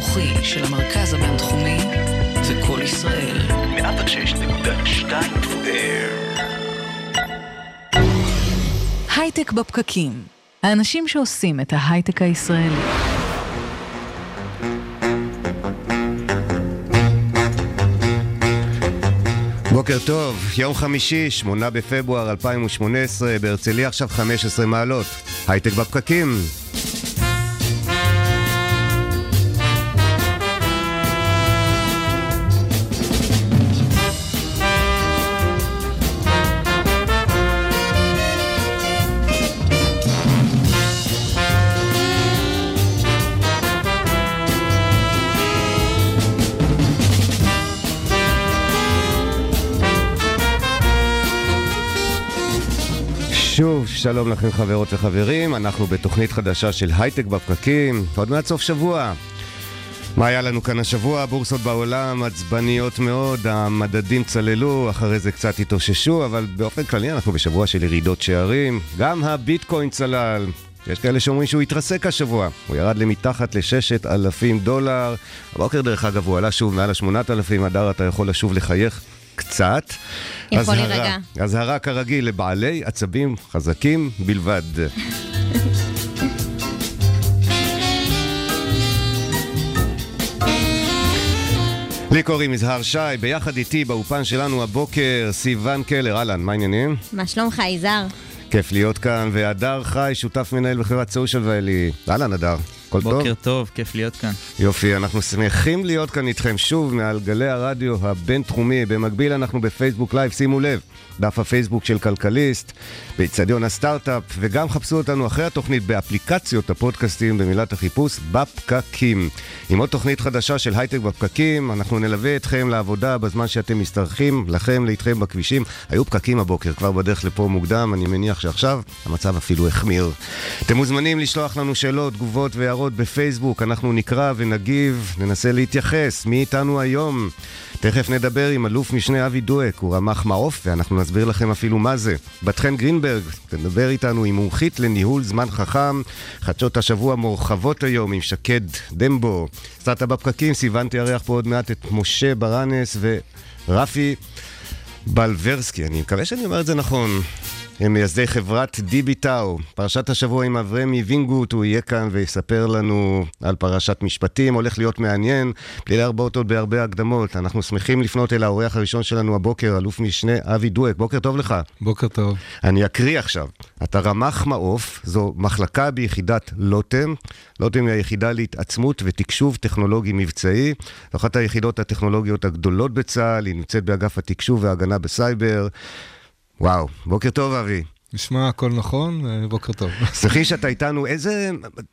החינוכי של המרכז הבינתחומי זה קול ישראל. 106.2 הייטק בפקקים. האנשים שעושים את ההייטק הישראלי. בוקר טוב, יום חמישי, 8 בפברואר 2018, בהרצליה עכשיו 15 מעלות. הייטק בפקקים. שלום לכם חברות וחברים, אנחנו בתוכנית חדשה של הייטק בפקקים, עוד מעט סוף שבוע. מה היה לנו כאן השבוע? הבורסות בעולם עצבניות מאוד, המדדים צללו, אחרי זה קצת התאוששו, אבל באופן כללי אנחנו בשבוע של ירידות שערים. גם הביטקוין צלל. יש כאלה שאומרים שהוא התרסק השבוע, הוא ירד למתחת לששת אלפים דולר. הבוקר דרך אגב הוא עלה שוב מעל השמונת אלפים, הדר אתה יכול לשוב לחייך קצת. יכול להירגע. אזהרה כרגיל לבעלי עצבים חזקים בלבד. לי קוראים יזהר שי, ביחד איתי באופן שלנו הבוקר סיון קלר, אהלן, מה העניינים? מה שלומך, יזהר? כיף להיות כאן, והדר חי, שותף מנהל בחברת סושיאל ואלי. אהלן, הדר. הכל טוב? בוקר טוב, כיף להיות כאן. יופי, אנחנו שמחים להיות כאן איתכם שוב מעל גלי הרדיו הבינתחומי. במקביל אנחנו בפייסבוק Live, שימו לב, דף הפייסבוק של כלכליסט, באיצטדיון הסטארט-אפ, וגם חפשו אותנו אחרי התוכנית באפליקציות הפודקאסטים במילת החיפוש בפקקים. עם עוד תוכנית חדשה של הייטק בפקקים, אנחנו נלווה אתכם לעבודה בזמן שאתם משתרכים, לכם, לאיתכם בכבישים. היו פקקים הבוקר, כבר בדרך לפה מוקדם, אני מניח שעכשיו המצב אפילו החמיר. אתם מוזמנים לשלוח לנו שאלות, תגובות והערות בפייסבוק, אנחנו נקרא ונגיב, ננסה להתייחס. מי איתנו היום? תכף נדבר עם אלוף משנה אבי דואק, הוא רמ"ח מעוף, ואנחנו נסביר לכם אפילו מה זה. בת חן גרינברג, תדבר איתנו עם מומחית לניהול זמן חכם. חדשות השבוע מורחבות היום עם שקד דמבו. סטארט-אפ בפקקים, סיוון תארח פה עוד מעט את משה ברנס ורפי בלברסקי. אני מקווה שאני אומר את זה נכון. הם מייסדי חברת דיבי טאו. פרשת השבוע עם אברמי וינגוט, הוא יהיה כאן ויספר לנו על פרשת משפטים, הולך להיות מעניין, בלי להרבות עוד בהרבה הקדמות. אנחנו שמחים לפנות אל האורח הראשון שלנו הבוקר, אלוף משנה אבי דואק. בוקר טוב לך. בוקר טוב. אני אקריא עכשיו. אתה רמ"ח מעוף, זו מחלקה ביחידת לוטם. לוטם היא היחידה להתעצמות ותקשוב טכנולוגי מבצעי. זו אחת היחידות הטכנולוגיות הגדולות בצה"ל, היא נמצאת באגף התקשוב וההגנה בסייבר. וואו, בוקר טוב אבי. נשמע הכל נכון, אה, בוקר טוב. שמחים שאתה איתנו, איזה...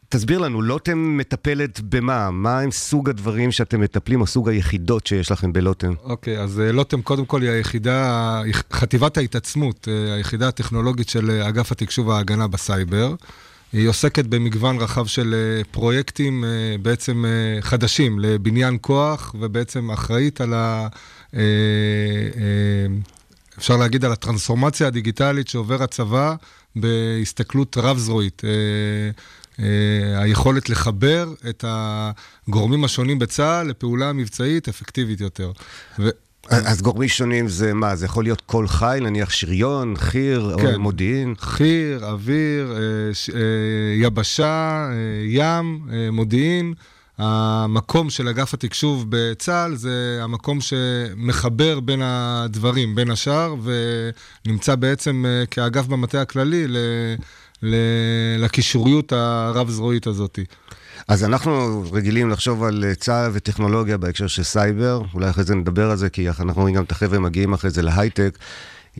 תסביר לנו, לוטם מטפלת במה? מה הם סוג הדברים שאתם מטפלים, או סוג היחידות שיש לכם בלוטם? אוקיי, אז אה, לוטם קודם כל היא היחידה, חטיבת ההתעצמות, אה, היחידה הטכנולוגית של אגף התקשוב וההגנה בסייבר. היא עוסקת במגוון רחב של פרויקטים בעצם חדשים לבניין כוח, ובעצם אחראית על ה... אפשר להגיד על הטרנספורמציה הדיגיטלית שעובר הצבא בהסתכלות רב-זרועית. אה, אה, היכולת לחבר את הגורמים השונים בצה"ל לפעולה מבצעית אפקטיבית יותר. ו... אז גורמים שונים זה מה? זה יכול להיות כל חיל, נניח שריון, חי"ר, כן. או מודיעין? חי"ר, אוויר, אה, יבשה, ים, מודיעין. המקום של אגף התקשוב בצה"ל זה המקום שמחבר בין הדברים, בין השאר, ונמצא בעצם אה, כאגף במטה הכללי לקישוריות הרב-זרועית הזאת. אז אנחנו רגילים לחשוב על אה, צה"ל וטכנולוגיה בהקשר של סייבר, אולי אחרי זה נדבר על זה, כי אנחנו רואים גם את החבר'ה מגיעים אחרי זה להייטק.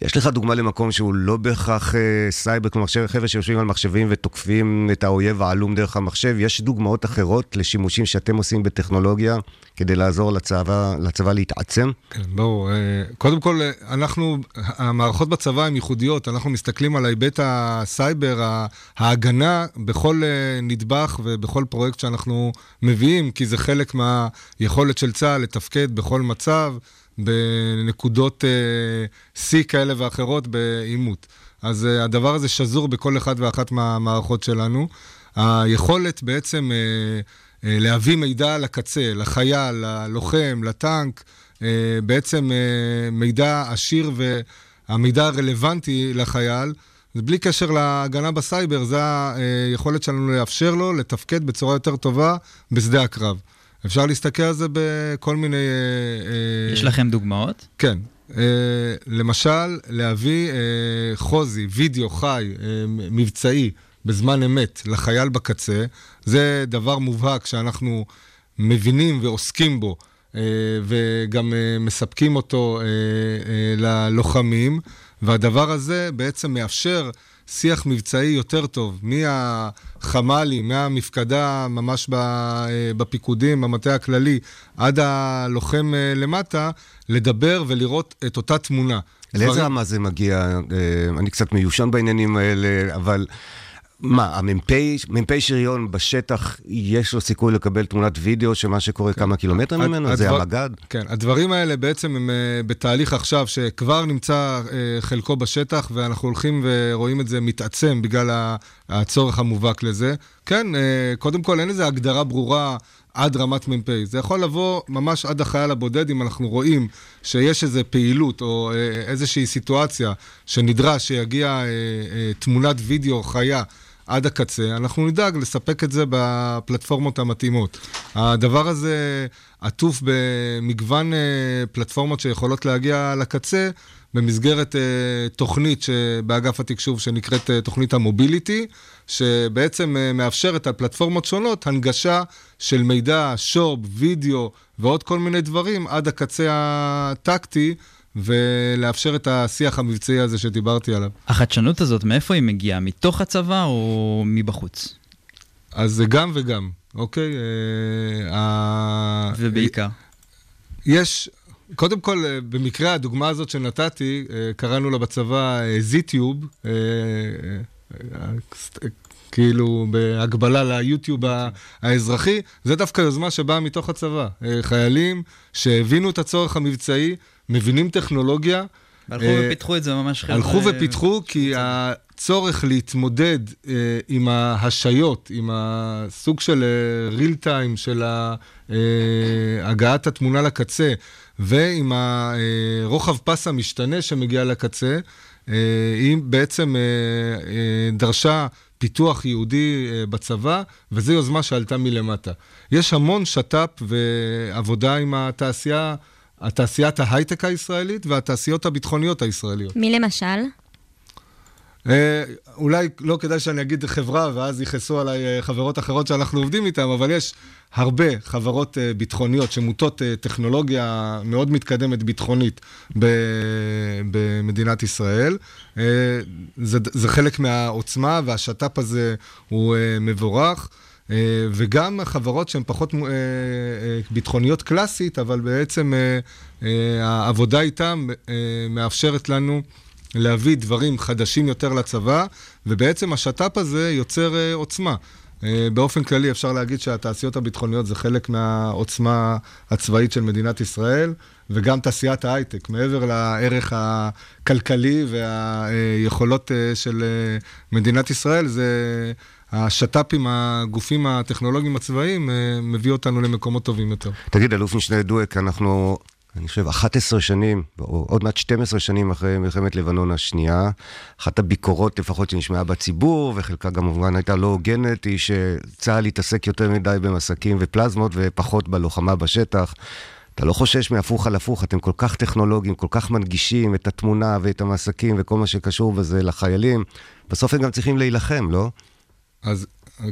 יש לך דוגמה למקום שהוא לא בהכרח אה, סייבר, כלומר חבר'ה שיושבים על מחשבים ותוקפים את האויב העלום דרך המחשב, יש דוגמאות אחרות לשימושים שאתם עושים בטכנולוגיה כדי לעזור לצבא, לצבא להתעצם? כן, ברור. אה, קודם כל, אה, אנחנו, המערכות בצבא הן ייחודיות, אנחנו מסתכלים על ההיבט הסייבר, ההגנה בכל אה, נדבך ובכל פרויקט שאנחנו מביאים, כי זה חלק מהיכולת של צה"ל לתפקד בכל מצב. בנקודות שיא uh, כאלה ואחרות בעימות. אז uh, הדבר הזה שזור בכל אחד ואחת מהמערכות שלנו. היכולת בעצם uh, להביא מידע לקצה, לחייל, ללוחם, לטנק, בעצם מידע עשיר והמידע הרלוונטי לחייל. בלי קשר להגנה בסייבר, זה היכולת שלנו לאפשר לו לתפקד בצורה יותר טובה בשדה הקרב. אפשר להסתכל על זה בכל מיני... יש לכם דוגמאות? כן. למשל, להביא חוזי, וידאו חי, מבצעי, בזמן אמת, לחייל בקצה, זה דבר מובהק שאנחנו מבינים ועוסקים בו. וגם מספקים אותו ללוחמים, והדבר הזה בעצם מאפשר שיח מבצעי יותר טוב, מהחמ"לים, מהמפקדה ממש בפיקודים, במטה הכללי, עד הלוחם למטה, לדבר ולראות את אותה תמונה. לאיזה רמה זה מגיע? אני קצת מיושן בעניינים האלה, אבל... מה, המ"פ שריון בשטח, יש לו סיכוי לקבל תמונת וידאו של מה שקורה כן. כמה קילומטרים ממנו? הדבר, זה המג"ד? כן, הדברים האלה בעצם הם uh, בתהליך עכשיו שכבר נמצא uh, חלקו בשטח, ואנחנו הולכים ורואים את זה מתעצם בגלל הצורך המובהק לזה. כן, uh, קודם כל אין איזו הגדרה ברורה. עד רמת מ"פ. זה יכול לבוא ממש עד החייל הבודד, אם אנחנו רואים שיש איזו פעילות או איזושהי סיטואציה שנדרש שיגיע תמונת וידאו חיה עד הקצה, אנחנו נדאג לספק את זה בפלטפורמות המתאימות. הדבר הזה עטוף במגוון אה, פלטפורמות שיכולות להגיע לקצה. במסגרת uh, תוכנית באגף התקשוב שנקראת uh, תוכנית המוביליטי, שבעצם uh, מאפשרת על פלטפורמות שונות הנגשה של מידע, שורב, וידאו ועוד כל מיני דברים עד הקצה הטקטי. ולאפשר את השיח המבצעי הזה שדיברתי עליו. החדשנות הזאת, מאיפה היא מגיעה? מתוך הצבא או מבחוץ? אז זה גם וגם, אוקיי? אה, ובעיקר? יש, קודם כל, אה, במקרה הדוגמה הזאת שנתתי, אה, קראנו לה בצבא זיטיוב, כאילו בהגבלה ליוטיוב האזרחי, זה דווקא יוזמה שבאה מתוך הצבא. חיילים שהבינו את הצורך המבצעי, מבינים טכנולוגיה. והלכו uh, ופיתחו את זה ממש חבר'ה. הלכו ופיתחו כי הצורך להתמודד uh, עם ההשיות, עם הסוג של uh, real time של uh, הגעת התמונה לקצה, ועם הרוחב פס המשתנה שמגיע לקצה, uh, היא בעצם uh, uh, דרשה פיתוח יהודי uh, בצבא, וזו יוזמה שעלתה מלמטה. יש המון שת"פ ועבודה עם התעשייה. התעשיית ההייטק הישראלית והתעשיות הביטחוניות הישראליות. מי למשל? אה, אולי לא כדאי שאני אגיד חברה, ואז יכעסו עליי אה, חברות אחרות שאנחנו עובדים איתן, אבל יש הרבה חברות אה, ביטחוניות שמוטות טכנולוגיה מאוד מתקדמת ביטחונית במדינת ישראל. זה, זה חלק מהעוצמה, והשת"פ הזה הוא מבורך. אה, וגם חברות שהן פחות אה, אה, ביטחוניות קלאסית, אבל בעצם העבודה איתן מאפשרת לנו להביא דברים חדשים יותר לצבא, ובעצם השת"פ הזה יוצר עוצמה. באופן כללי אפשר להגיד שהתעשיות הביטחוניות זה חלק מהעוצמה הצבאית של מדינת ישראל, וגם תעשיית ההייטק, מעבר לערך הכלכלי והיכולות של מדינת ישראל, זה השת"פ עם הגופים הטכנולוגיים הצבאיים אה, מביא אותנו למקומות טובים יותר. תגיד, אלוף משנה דואק, אנחנו, אני חושב, 11 שנים, או עוד מעט 12 שנים אחרי מלחמת לבנון השנייה, אחת הביקורות לפחות שנשמעה בציבור, וחלקה גם כמובן הייתה לא הוגנת, היא שצה"ל התעסק יותר מדי במסקים ופלזמות ופחות בלוחמה בשטח. אתה לא חושש מהפוך על הפוך, אתם כל כך טכנולוגיים, כל כך מנגישים את התמונה ואת המסקים וכל מה שקשור בזה לחיילים. בסוף הם גם צריכים להילחם, לא? אז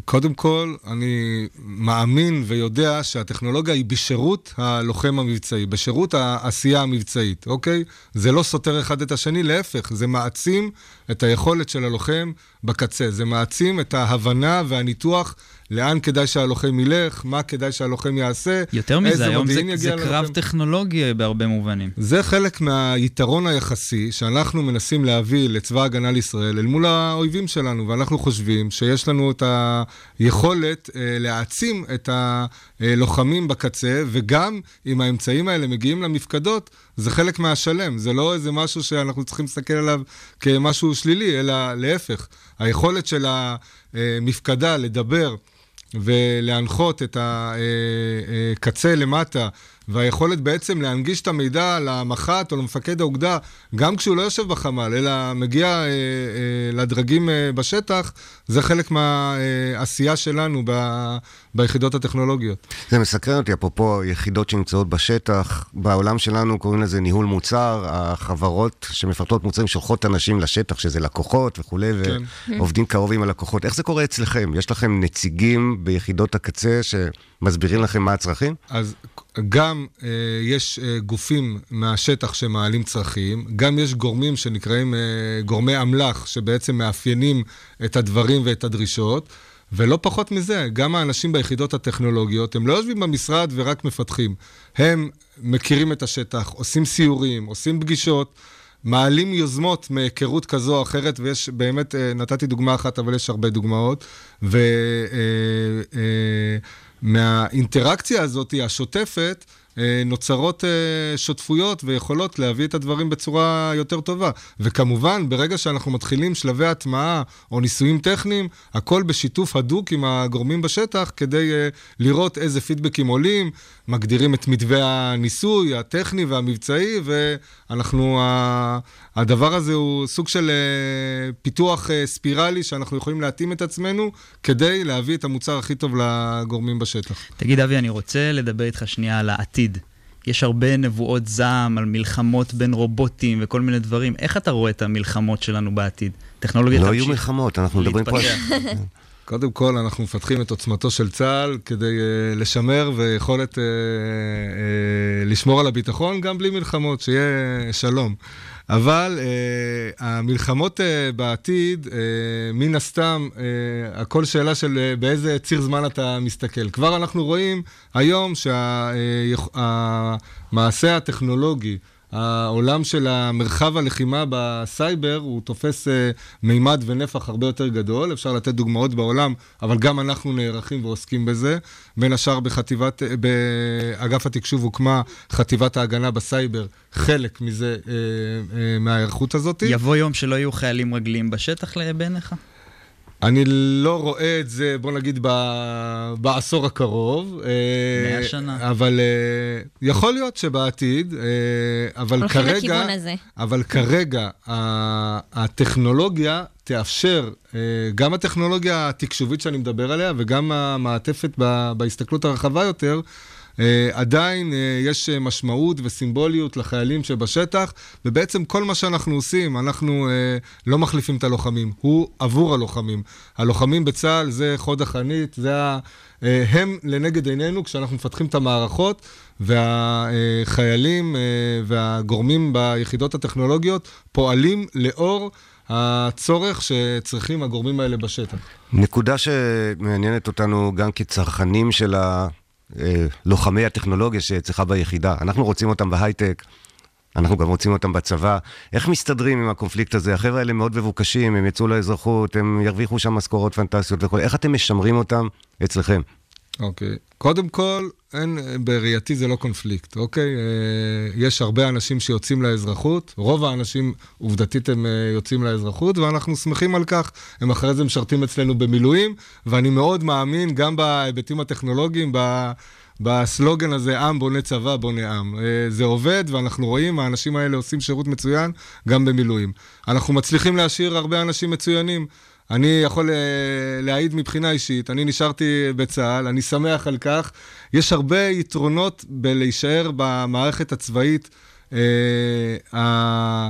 קודם כל, אני מאמין ויודע שהטכנולוגיה היא בשירות הלוחם המבצעי, בשירות העשייה המבצעית, אוקיי? זה לא סותר אחד את השני, להפך, זה מעצים את היכולת של הלוחם בקצה, זה מעצים את ההבנה והניתוח לאן כדאי שהלוחם ילך, מה כדאי שהלוחם יעשה, יותר מזה, היום זה, זה קרב ללוחם. טכנולוגי בהרבה מובנים. זה חלק מהיתרון היחסי שאנחנו מנסים להביא לצבא ההגנה לישראל אל מול האויבים שלנו, ואנחנו חושבים שיש לנו את היכולת אה, להעצים את הלוחמים בקצה, וגם אם האמצעים האלה מגיעים למפקדות, זה חלק מהשלם, זה לא איזה משהו שאנחנו צריכים להסתכל עליו כמשהו שלילי, אלא להפך. היכולת של המפקדה לדבר ולהנחות את הקצה למטה והיכולת בעצם להנגיש את המידע למח"ט או למפקד האוגדה, גם כשהוא לא יושב בחמ"ל, אלא מגיע אה, אה, לדרגים אה, בשטח, זה חלק מהעשייה אה, שלנו ב, ביחידות הטכנולוגיות. זה מסקרן אותי, אפרופו יחידות שנמצאות בשטח, בעולם שלנו קוראים לזה ניהול מוצר, החברות שמפרטות מוצרים שולחות אנשים לשטח, שזה לקוחות וכולי, כן. ועובדים קרוב עם הלקוחות. איך זה קורה אצלכם? יש לכם נציגים ביחידות הקצה שמסבירים לכם מה הצרכים? אז גם אה, יש אה, גופים מהשטח שמעלים צרכים, גם יש גורמים שנקראים אה, גורמי אמל"ח, שבעצם מאפיינים את הדברים ואת הדרישות. ולא פחות מזה, גם האנשים ביחידות הטכנולוגיות, הם לא יושבים במשרד ורק מפתחים. הם מכירים את השטח, עושים סיורים, עושים פגישות, מעלים יוזמות מהיכרות כזו או אחרת, ויש באמת, אה, נתתי דוגמה אחת, אבל יש הרבה דוגמאות. ומהאינטראקציה אה, הזאת, השוטפת, אה, נוצרות אה, שותפויות ויכולות להביא את הדברים בצורה יותר טובה. וכמובן, ברגע שאנחנו מתחילים שלבי הטמעה או ניסויים טכניים, הכל בשיתוף הדוק עם הגורמים בשטח כדי אה, לראות איזה פידבקים עולים, מגדירים את מתווה הניסוי הטכני והמבצעי, ואנחנו, הדבר הזה הוא סוג של פיתוח ספירלי שאנחנו יכולים להתאים את עצמנו כדי להביא את המוצר הכי טוב לגורמים בשטח. תגיד, אבי, אני רוצה לדבר איתך שנייה על העתיד. יש הרבה נבואות זעם על מלחמות בין רובוטים וכל מיני דברים. איך אתה רואה את המלחמות שלנו בעתיד? טכנולוגיה תמשיך. לא יהיו מלחמות, אנחנו מדברים פה. קודם כל, אנחנו מפתחים את עוצמתו של צה"ל כדי uh, לשמר ויכולת uh, uh, לשמור על הביטחון גם בלי מלחמות, שיהיה שלום. אבל uh, המלחמות uh, בעתיד, uh, מן הסתם, uh, הכל שאלה של uh, באיזה ציר זמן אתה מסתכל. כבר אנחנו רואים היום שהמעשה הטכנולוגי, העולם של המרחב הלחימה בסייבר הוא תופס uh, מימד ונפח הרבה יותר גדול, אפשר לתת דוגמאות בעולם, אבל גם אנחנו נערכים ועוסקים בזה. בין השאר בחטיבת, באגף התקשוב הוקמה חטיבת ההגנה בסייבר, חלק מזה, uh, uh, מההיערכות הזאת. יבוא יום שלא יהיו חיילים רגליים בשטח בעיניך? אני לא רואה את זה, בוא נגיד, ב... בעשור הקרוב. אה, מאה שנה. אבל אה, יכול להיות שבעתיד, אה, אבל כרגע... הולכים לכיוון הזה. אבל כרגע הטכנולוגיה תאפשר, גם הטכנולוגיה התקשובית שאני מדבר עליה וגם המעטפת בהסתכלות הרחבה יותר, עדיין uh, יש uh, משמעות וסימבוליות לחיילים שבשטח, ובעצם כל מה שאנחנו עושים, אנחנו לא מחליפים את הלוחמים, הוא עבור הלוחמים. הלוחמים בצה"ל זה חוד החנית, זה ה... הם לנגד עינינו כשאנחנו מפתחים את המערכות, והחיילים והגורמים ביחידות הטכנולוגיות פועלים לאור הצורך שצריכים הגורמים האלה בשטח. נקודה שמעניינת אותנו גם כצרכנים של ה... אה, לוחמי הטכנולוגיה שאצלך ביחידה. אנחנו רוצים אותם בהייטק, אנחנו גם רוצים אותם בצבא. איך מסתדרים עם הקונפליקט הזה? החבר'ה האלה מאוד מבוקשים, הם יצאו לאזרחות, הם ירוויחו שם משכורות פנטסטיות וכו'. איך אתם משמרים אותם אצלכם? אוקיי. Okay. קודם כל, אין, בראייתי זה לא קונפליקט, אוקיי? אה, יש הרבה אנשים שיוצאים לאזרחות, רוב האנשים עובדתית הם אה, יוצאים לאזרחות, ואנחנו שמחים על כך. הם אחרי זה משרתים אצלנו במילואים, ואני מאוד מאמין גם בהיבטים הטכנולוגיים, ב... בסלוגן הזה, עם בונה צבא, בונה עם. אה, זה עובד, ואנחנו רואים, האנשים האלה עושים שירות מצוין גם במילואים. אנחנו מצליחים להשאיר הרבה אנשים מצוינים. אני יכול אה, להעיד מבחינה אישית, אני נשארתי בצה"ל, אני שמח על כך. יש הרבה יתרונות בלהישאר במערכת הצבאית. אה,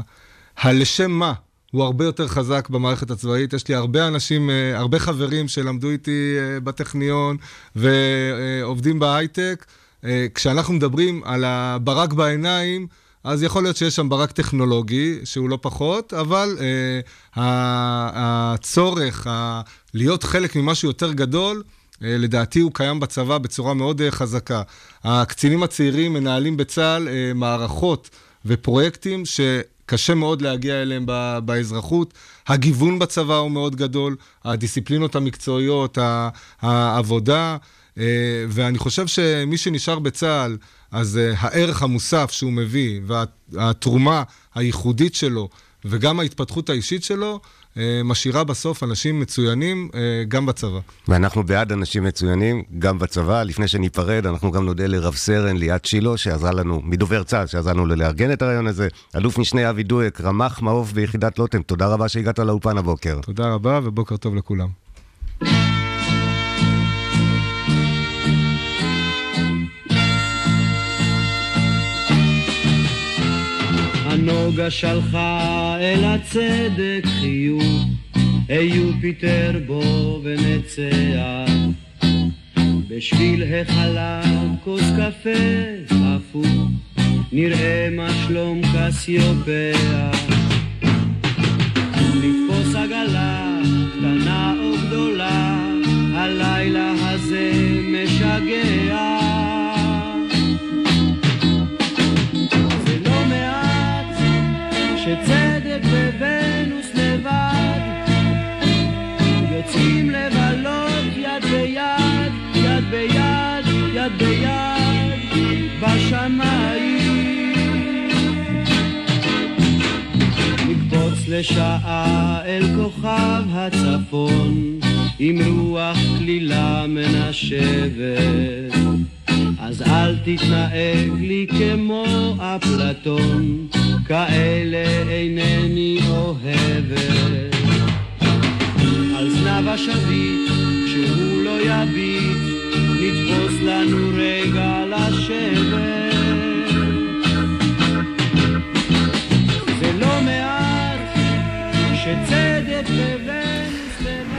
הלשם מה הוא הרבה יותר חזק במערכת הצבאית. יש לי הרבה אנשים, אה, הרבה חברים שלמדו איתי בטכניון ועובדים בהייטק. כשאנחנו מדברים על הברק בעיניים, אז יכול להיות שיש שם ברק טכנולוגי, שהוא לא פחות, אבל אה, הצורך ה- להיות חלק ממשהו יותר גדול, אה, לדעתי הוא קיים בצבא בצורה מאוד אה, חזקה. הקצינים הצעירים מנהלים בצה"ל אה, מערכות ופרויקטים ש... קשה מאוד להגיע אליהם באזרחות. הגיוון בצבא הוא מאוד גדול, הדיסציפלינות המקצועיות, העבודה, אה, ואני חושב שמי שנשאר בצה"ל, אז uh, הערך המוסף שהוא מביא והתרומה הייחודית שלו וגם ההתפתחות האישית שלו, אה, משאירה בסוף אנשים מצוינים אה, גם בצבא. ואנחנו בעד אנשים מצוינים גם בצבא. לפני שניפרד, אנחנו גם נודה לרב סרן ליאת שילה, שעזרה לנו, מדובר צה"ל, שעזרה לנו לארגן את הרעיון הזה. אלוף משנה אבי דואק, רמ"ח מעוף ביחידת לוטם, תודה רבה שהגעת לאולפן הבוקר. תודה רבה ובוקר טוב לכולם. הנוגה שלחה אל הצדק חיוך, היו פיטר בו ונצח. בשביל החלב כוס קפה הפוך, נראה מה שלום קסיופיה. לתפוס עגלה קטנה או גדולה, הלילה הזה משגע. בשמיים. נקפוץ לשעה אל כוכב הצפון עם רוח כלילה מנשבת אז אל תתנהג לי כמו אפלטון, כאלה אינני אוהבת. על זנב השביט, שהוא לא יביט, נתפוס לנו רגע לשבת.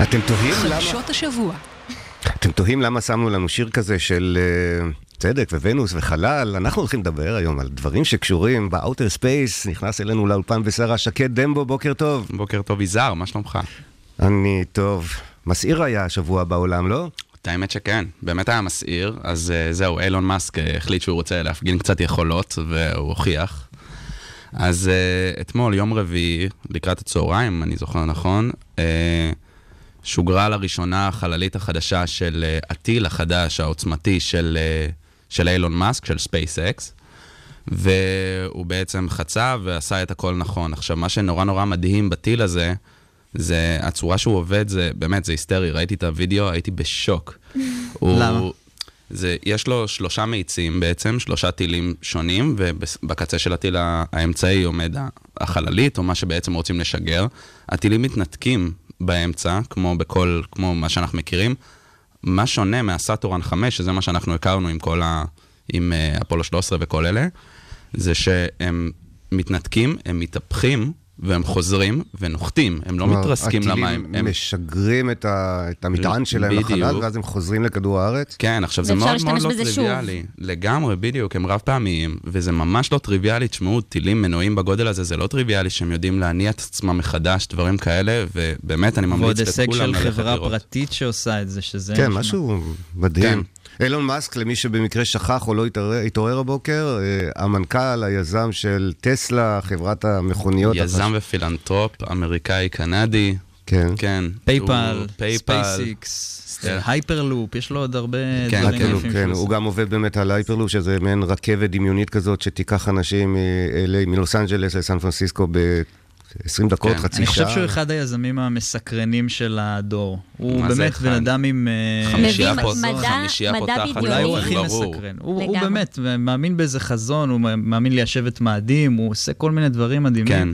אתם תוהים למה... חדשות השבוע. אתם תוהים למה שמנו לנו שיר כזה של uh, צדק וונוס וחלל? אנחנו הולכים לדבר היום על דברים שקשורים ב outer space. נכנס אלינו לאולפן בשרה שקד דמבו, בוקר טוב. בוקר טוב, יזהר, מה שלומך? אני טוב. מסעיר היה השבוע בעולם, לא? את האמת שכן, באמת היה מסעיר, אז uh, זהו, אילון מאסק uh, החליט שהוא רוצה להפגין קצת יכולות, והוא הוכיח. אז uh, אתמול, יום רביעי, לקראת הצהריים, אני זוכר נכון, uh, שוגרה לראשונה החללית החדשה של uh, הטיל החדש, העוצמתי של, uh, של אילון מאסק, של SpaceX, והוא בעצם חצה ועשה את הכל נכון. עכשיו, מה שנורא נורא מדהים בטיל הזה, זה הצורה שהוא עובד, זה באמת, זה היסטרי. ראיתי את הוידאו, הייתי בשוק. הוא- למה? זה, יש לו שלושה מאיצים בעצם, שלושה טילים שונים, ובקצה של הטיל האמצעי עומד החללית, או מה שבעצם רוצים לשגר. הטילים מתנתקים באמצע, כמו בכל, כמו מה שאנחנו מכירים. מה שונה מהסאטורן 5, שזה מה שאנחנו הכרנו עם כל ה... עם uh, אפולו 13 וכל אלה, זה שהם מתנתקים, הם מתהפכים, והם חוזרים ונוחתים, הם לא מתרסקים למים. הטילים הם... משגרים את, ה... את המטען שלהם בדיוק. לחלל, ואז הם חוזרים לכדור הארץ? כן, עכשיו זה מאוד מאוד לא בזה שוב. טריוויאלי. לגמרי, בדיוק, הם רב פעמיים, וזה ממש לא טריוויאלי. תשמעו, טילים מנועים בגודל הזה, זה לא טריוויאלי שהם יודעים להניע את עצמם מחדש, דברים כאלה, ובאמת, אני ועוד ממליץ הישג לכולם של ללכת חברה לראות. פרטית שעושה את זה, שזה... כן, משהו מדהים. כן. אילון מאסק, למי שבמקרה שכח או לא התעורר, הבוקר, אה, המנכ"ל, היזם של טסלה, חברת המכוניות. יזם החש- ופילנטרופ, אמריקאי-קנדי, כן. כן. PayPal, SpaceX, כן. Hyperloop, יש לו עוד הרבה כן, דברים כן, יפים כן, שהוא הוא. גם עובד באמת על Hyperloop, שזה מעין רכבת דמיונית כזאת שתיקח אנשים מלוס אנג'לס לסן פרנסיסקו ב-20 דקות, כן. חצי אני שעה. חושב שהוא אחד היזמים המסקרנים של הדור. הוא באמת? בן אדם עם... אה, חמישייה פותחת. אולי הוא הכי. מסקרן. הוא, הוא. באמת מאמין באיזה חזון, הוא מאמין ליישב את מאדים, הוא עושה כל מיני דברים מדהימים. כן.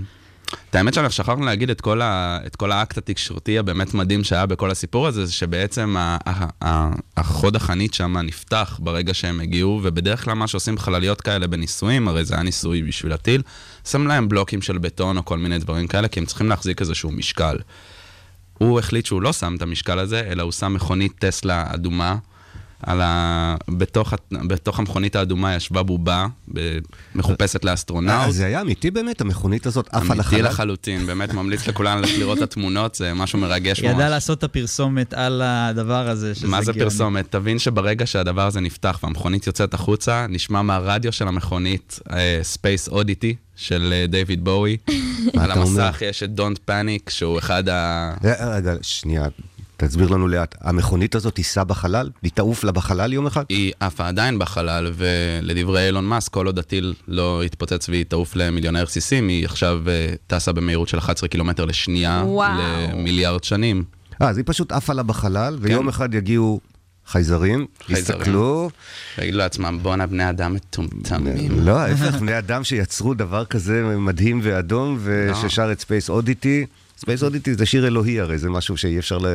את האמת שאנחנו שכחנו להגיד את כל, ה, את כל האקט התקשורתי הבאמת מדהים שהיה בכל הסיפור הזה, זה שבעצם ה- ה- ה- החוד החנית שם נפתח ברגע שהם הגיעו, ובדרך כלל מה שעושים חלליות כאלה בניסויים, הרי זה היה ניסוי בשביל הטיל, שם להם בלוקים של בטון או כל מיני דברים כאלה, כי הם צריכים להחזיק איזשהו משקל. הוא החליט שהוא לא שם את המשקל הזה, אלא הוא שם מכונית טסלה אדומה. על ה... בתוך. בתוך המכונית האדומה ישבה בובה. מחופשת לאסטרונאוט. אה, זה היה אמיתי באמת, המכונית הזאת עפה אמיתי לחלל? לחלוטין, באמת ממליץ לכולם לראות את התמונות, זה משהו מרגש ידע ממש. לעשות את הפרסומת על הדבר הזה, שזה מה זה גאוני. פרסומת? תבין שברגע שהדבר הזה נפתח והמכונית יוצאת החוצה, נשמע מהרדיו של המכונית אה, Space Oddity של אה, דיוויד בואי. על? המסך יש את Don't Panic, שהוא אחד ה... אה, רגע, שנייה. תסביר לנו לאט. המכונית הזאת תיסע בחלל? היא תעוף לה בחלל יום אחד? היא עפה עדיין בחלל, ולדברי אילון מאסק, כל עוד הטיל לא יתפוצץ והיא תעוף למיליוני רסיסים, היא עכשיו אה, טסה במהירות של 11 קילומטר לשנייה, וואו. למיליארד שנים. אה, אז היא פשוט עפה לה בחלל, ויום אחד יגיעו חייזרים, חייזרים. יסתכלו. ויגידו לעצמם, בואנה בני אדם מטומטמים. לא, ההפך, בני אדם שיצרו דבר כזה מדהים ואדום, וששר את Space Oddity. Space Oddity זה שיר אלוהי הרי, זה משהו שאי אפשר, ל...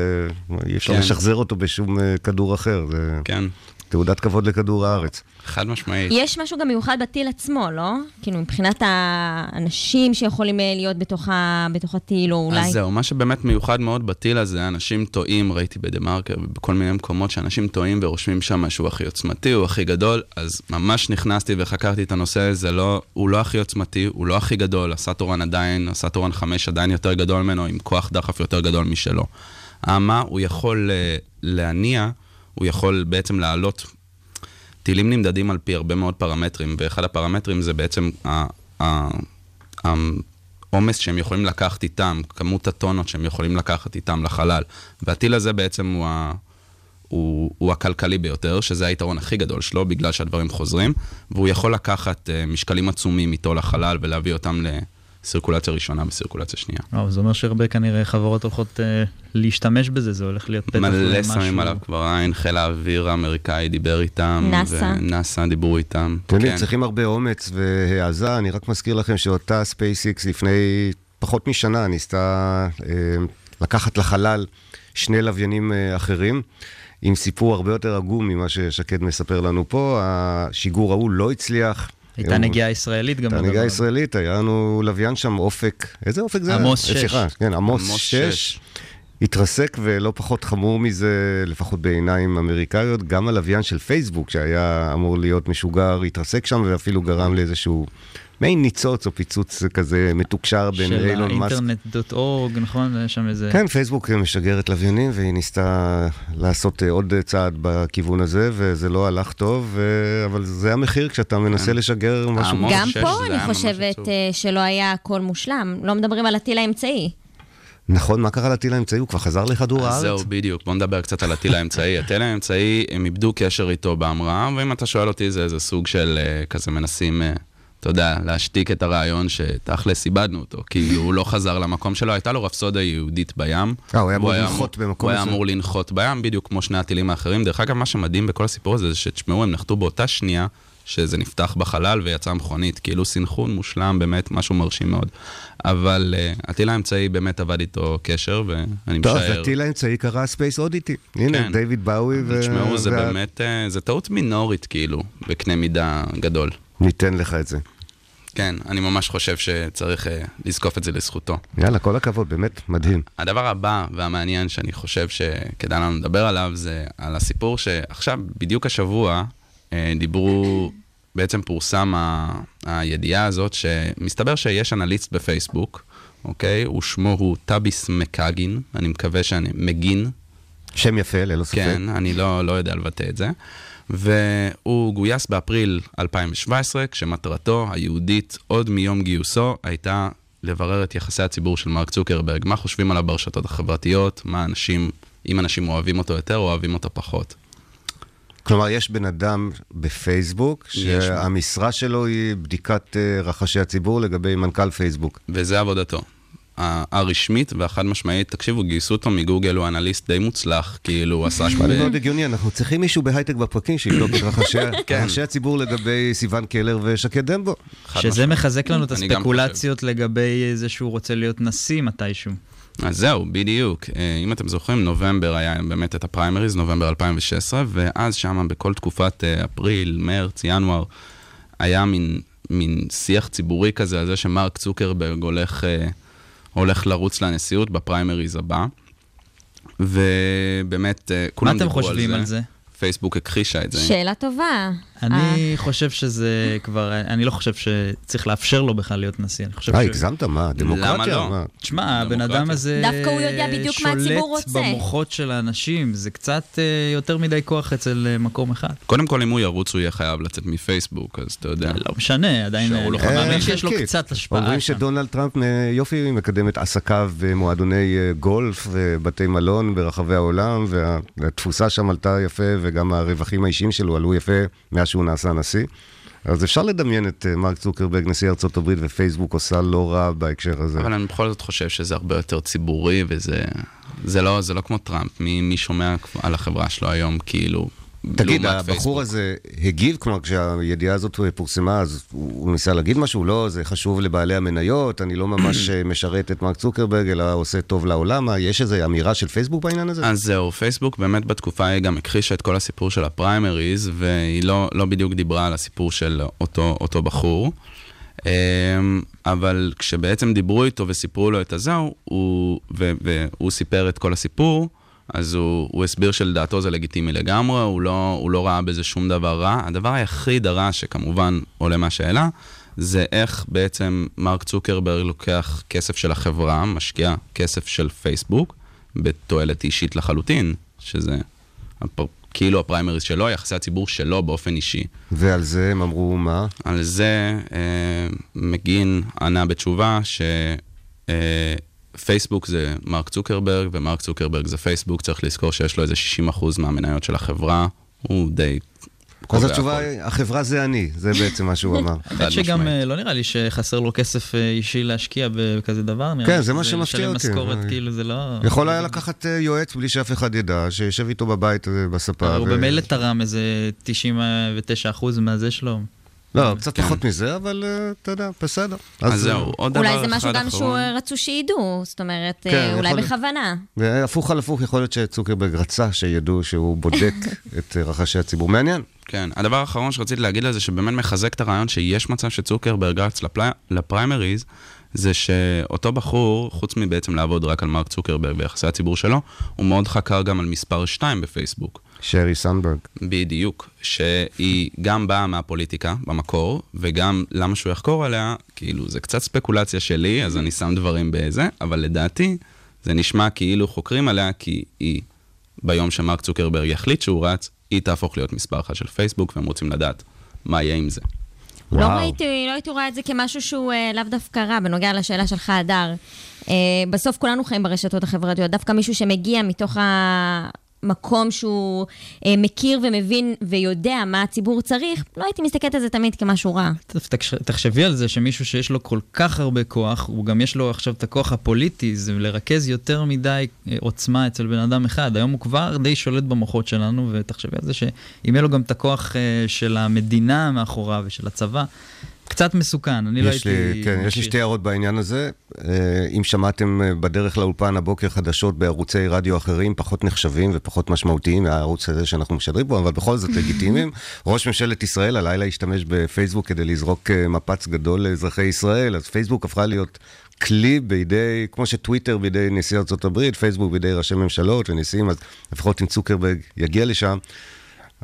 אפשר כן. לשחזר אותו בשום אה, כדור אחר, זה כן, תעודת כבוד לכדור הארץ. חד משמעית. יש משהו גם מיוחד בטיל עצמו, לא? כאילו, מבחינת האנשים שיכולים אה, להיות בתוך, ה... בתוך הטיל, או אולי... אז זהו, מה שבאמת מיוחד מאוד בטיל הזה, אנשים טועים, ראיתי בדה מרקר ובכל מיני מקומות שאנשים טועים ורושמים שם שהוא הכי עוצמתי, הוא הכי גדול, אז ממש נכנסתי וחקרתי את הנושא הזה, לא, הוא לא הכי עוצמתי, הוא לא הכי גדול, ה Saturn עדיין, ה Saturn 5 עדיין יותר גדול ממנו, עם כוח דחף יותר גדול משלו. מה הוא יכול אה, להניע, הוא יכול בעצם לעלות טילים נמדדים על פי הרבה מאוד פרמטרים, ואחד הפרמטרים זה בעצם העומס שהם יכולים לקחת איתם, כמות הטונות שהם יכולים לקחת איתם לחלל. והטיל הזה בעצם הוא, ה- הוא, הוא הכלכלי ביותר, שזה היתרון הכי גדול שלו, בגלל שהדברים חוזרים, והוא יכול לקחת uh, משקלים עצומים איתו לחלל ולהביא אותם לסירקולציה ראשונה וסירקולציה שנייה. וואו, זה אומר שהרבה כנראה חברות הולכות אה, להשתמש בזה, זה הולך להיות פתח מלא למשהו. שמים עליו כבר עין, חיל האוויר האמריקאי דיבר איתם. נאסא. ונאסא דיברו איתם. אתם יודעים, כן. צריכים הרבה אומץ והעזה, אני רק מזכיר לכם שאותה SpaceX לפני פחות משנה ניסתה אה, לקחת לחלל שני לוויינים אה, אחרים. עם סיפור הרבה יותר עגום ממה ששקד מספר לנו פה, השיגור ההוא לא הצליח. הייתה נגיעה ישראלית גם הייתה נגיעה. ישראלית, היה לנו לוויין שם אופק, איזה אופק זה היה? עמוס אה, שש. סליחה, כן, עמוס עמוס 6. שש. התרסק ולא פחות חמור מזה, לפחות בעיניים אמריקאיות, גם הלוויין של פייסבוק שהיה אמור להיות משוגר, התרסק שם ואפילו גרם לאיזשהו מעין ניצוץ או פיצוץ כזה מתוקשר בין של אילון מאסק. האינטרנט.אורג, נכון? יש שם איזה... כן, פייסבוק משגרת לוויינים והיא ניסתה לעשות אה, עוד צעד בכיוון הזה וזה לא הלך טוב, אבל זה המחיר כשאתה מנסה כן. לשגר משהו. העמוס גם פה אני חושבת. אה, שלא היה הכל מושלם. לא מדברים על הטיל האמצעי. נכון, מה קרה לטיל האמצעי? הוא כבר חזר לכדור הארץ? זהו, בדיוק. בוא נדבר קצת על הטיל האמצעי. הטיל האמצעי, הם איבדו קשר איתו בהמראה, ואם אתה שואל אותי, זה איזה סוג של אה, כזה מנסים, אה, אתה יודע, להשתיק את הרעיון שתכלס איבדנו אותו. כאילו, הוא לא חזר למקום שלו, הייתה לו רפסודה יהודית בים. אה, הוא היה אמור לנחות במקום הוא היה. אמור לנחות בים, בדיוק כמו שני הטילים האחרים. דרך אגב, מה שמדהים בכל הסיפור הזה, זה שתשמעו, הם נחתו באותה שנייה. שזה נפתח בחלל ויצאה מכונית, כאילו סינכרון מושלם, באמת משהו מרשים מאוד. אבל אה, הטיל האמצעי באמת איבד איתו קשר, ואני טוב, משער... לטיל האמצעי קרא Space Oddity. הנה, כן. דיוויד באוי ו... תשמעו, זה וה- באמת, אה, זה טעות מינורית כאילו, בקנה מידה גדול. ניתן לך את זה. כן, אני ממש חושב שצריך אה, לזקוף את זה לזכותו. יאללה, כל הכבוד, באמת מדהים. הדבר הבא והמעניין שאני חושב שכדאי לנו לדבר עליו זה על הסיפור שעכשיו, בדיוק השבוע, אה, דיברו, בעצם פורסם ה- הידיעה הזאת שמסתבר שיש אנליסט בפייסבוק, אוקיי? ושמו הוא טאביס מקאגין, אני מקווה שאני, מגין, שם יפה, ללא ספק. כן, אני לא, לא יודע לבטא את זה. והוא גויס באפריל 2017, כשמטרתו היהודית עוד מיום גיוסו הייתה לברר את יחסי הציבור של מרק צוקרברג, מה חושבים עליו ברשתות החברתיות, מה אנשים, אם אנשים אוהבים אותו יותר או אוהבים אותו פחות. כלומר, יש בן אדם בפייסבוק. שהמשרה שלו היא בדיקת אה, רחשי הציבור לגבי מנכ"ל פייסבוק. וזה עבודתו. הרשמית והחד משמעית, תקשיבו, גייסו אותו מגוגל, הוא אנליסט די מוצלח, כאילו, הוא עשה... נשמע לי מאוד הגיוני, אנחנו צריכים מישהו בהייטק בפרקים שיבדוק את רחשי כן. הציבור לגבי סיון קלר ושקד דמבו. שזה. מחזק לנו את הספקולציות לגבי זה שהוא רוצה להיות נשיא מתישהו. אז זהו, בדיוק. אה, אם אתם זוכרים, נובמבר היה באמת את הפריימריז, נובמבר 2016, ואז שם בכל תקופת אה, אפריל, מרץ, ינואר, היה מין, מין שיח ציבורי כזה על זה שמרק צוקרברג הולך, אה, הולך לרוץ לנשיאות בפריימריז הבא. ובאמת, אה, מה כולם אתם דיברו חושבים על זה? פייסבוק הכחישה את זה. שאלה טובה. אני חושב שזה כבר, אני לא חושב שצריך לאפשר לו בכלל להיות נשיא. אני חושב אה, ש... הגזמת? מה? דמוקרטיה? למה לא? תשמע, הבן. אדם הזה דווקא הוא יודע בדיוק מה הציבור רוצה. שולט במוחות של האנשים, זה קצת אה, יותר מדי כוח אצל אה, מקום אחד. קודם כל, אם הוא ירוץ, הוא יהיה חייב לצאת מפייסבוק, אז אתה יודע. לא משנה, עדיין, שהוא לא חייב. שיש לו. קצת השפעה אומרים. שדונלד טראמפ אה, יופי מקדם את עסקיו במועדוני אה, גולף ובתי מלון ברחבי העולם, והתפוסה שם עלתה יפה, וגם הרווחים האישיים שלו עלו יפה מאז שהוא נעשה נשיא. אז אפשר לדמיין את אה, מרק צוקרברג, נשיא הברית, ופייסבוק עושה לא רע בהקשר הזה. אבל אני בכל זאת חושב שזה הרבה יותר ציבורי, וזה זה לא, זה לא כמו טראמפ. מי, מי שומע על החברה שלו היום, כאילו, תגיד, הבחור פייסבוק? הזה הגיב, כלומר, כשהידיעה הזאת פורסמה, אז הוא הוא ניסה להגיד משהו? לא, זה חשוב לבעלי המניות, אני לא ממש אה, משרת את מרק צוקרברג, אלא עושה טוב לעולם. יש איזו אמירה של פייסבוק בעניין הזה? אז זהו, פייסבוק באמת בתקופה ההיא גם הכחישה את כל הסיפור של הפריימריז, והיא לא, לא בדיוק דיברה על הסיפור של אותו, אותו בחור. אמ, אבל כשבעצם דיברו איתו וסיפרו לו את הזהו, הוא, והוא סיפר את כל הסיפור, אז הוא, הוא הסביר שלדעתו זה לגיטימי לגמרי, הוא לא, הוא לא ראה בזה שום דבר רע. הדבר היחיד הרע שכמובן עולה מהשאלה, זה איך בעצם מרק צוקרברג לוקח כסף של החברה, משקיע כסף של פייסבוק, בתועלת אישית לחלוטין, שזה הפ... כאילו הפריימריז שלו, יחסי הציבור שלו באופן אישי. ועל זה הם אמרו מה? על זה אה, מגין ענה בתשובה שפייסבוק זה מרק צוקרברג ומרק צוקרברג זה פייסבוק, צריך לזכור שיש לו איזה 60% מהמניות של החברה, הוא די... אז התשובה הכל. היא, החברה זה אני, זה בעצם מה שהוא אמר. האמת שגם. אה, לא נראה לי שחסר לו כסף אה, אישי להשקיע בכזה דבר. כן, זה מה שמפתיע לשלם אותי. משכורת, אה, כאילו, זה לא... יכול היה לקחת אה, יועץ בלי שאף אחד ידע, שישב איתו בבית בספה. הוא במילא תרם איזה 99% מהזה שלו. לא, קצת כן. פחות מזה, אבל אה, אתה יודע, בסדר. אז זהו, עוד דבר אולי אחד זה משהו גם אחרון. שרצו שידעו, זאת אומרת, כן, אה, אולי יכול- בכוונה. והפוך על הפוך, יכול להיות שצוקרברג רצה שידעו שהוא בודק את אה, רחשי הציבור. מעניין. כן, הדבר האחרון שרציתי להגיד לזה, שבאמת מחזק את הרעיון שיש מצב שצוקרברג רץ לפלי... לפריימריז, זה שאותו בחור, חוץ מבעצם לעבוד רק על מרק צוקרברג ויחסי הציבור שלו, הוא מאוד חקר גם על מספר 2 בפייסבוק. שרי סנברג. בדיוק, שהיא גם באה מהפוליטיקה במקור, וגם למה שהוא יחקור עליה, כאילו זה קצת ספקולציה שלי, אז אני שם דברים בזה, אבל לדעתי זה נשמע כאילו חוקרים עליה, כי היא, ביום שמרק צוקרברג יחליט שהוא רץ, היא תהפוך להיות מספר אחת של פייסבוק, והם רוצים לדעת מה יהיה עם זה. לא וואו. ראיתי, לא הייתי רואה את זה כמשהו שהוא אה, לאו דווקא רע, בנוגע לשאלה שלך, הדר. אה, בסוף כולנו חיים ברשתות החברתיות, דווקא מישהו שמגיע מתוך המקום שהוא אה, מכיר ומבין ויודע מה הציבור צריך, לא הייתי מסתכלת על זה תמיד כמשהו רע. תחש- תחשבי על זה שמישהו שיש לו כל כך הרבה כוח, הוא גם יש לו עכשיו את הכוח הפוליטי, זה לרכז יותר מדי אה, עוצמה אצל בן אדם אחד. היום הוא כבר די שולט במוחות שלנו, ותחשבי על זה שאם יהיה לו גם את הכוח אה, של המדינה מאחוריו ושל הצבא, קצת מסוכן, אני לא הייתי... לי, כן, יש לי. שתי הערות בעניין הזה. אה, אם שמעתם אה, בדרך לאולפן הבוקר חדשות בערוצי רדיו אחרים, פחות נחשבים ופחות משמעותיים מהערוץ הזה שאנחנו משדרים בו, אבל בכל זאת לגיטימיים. ראש ממשלת ישראל הלילה השתמש בפייסבוק כדי לזרוק אה, מפץ גדול לאזרחי ישראל, אז פייסבוק הפכה להיות כלי בידי, כמו שטוויטר בידי נשיא הברית, פייסבוק בידי ראשי ממשלות ונשיאים, אז לפחות אם צוקרברג יגיע לשם.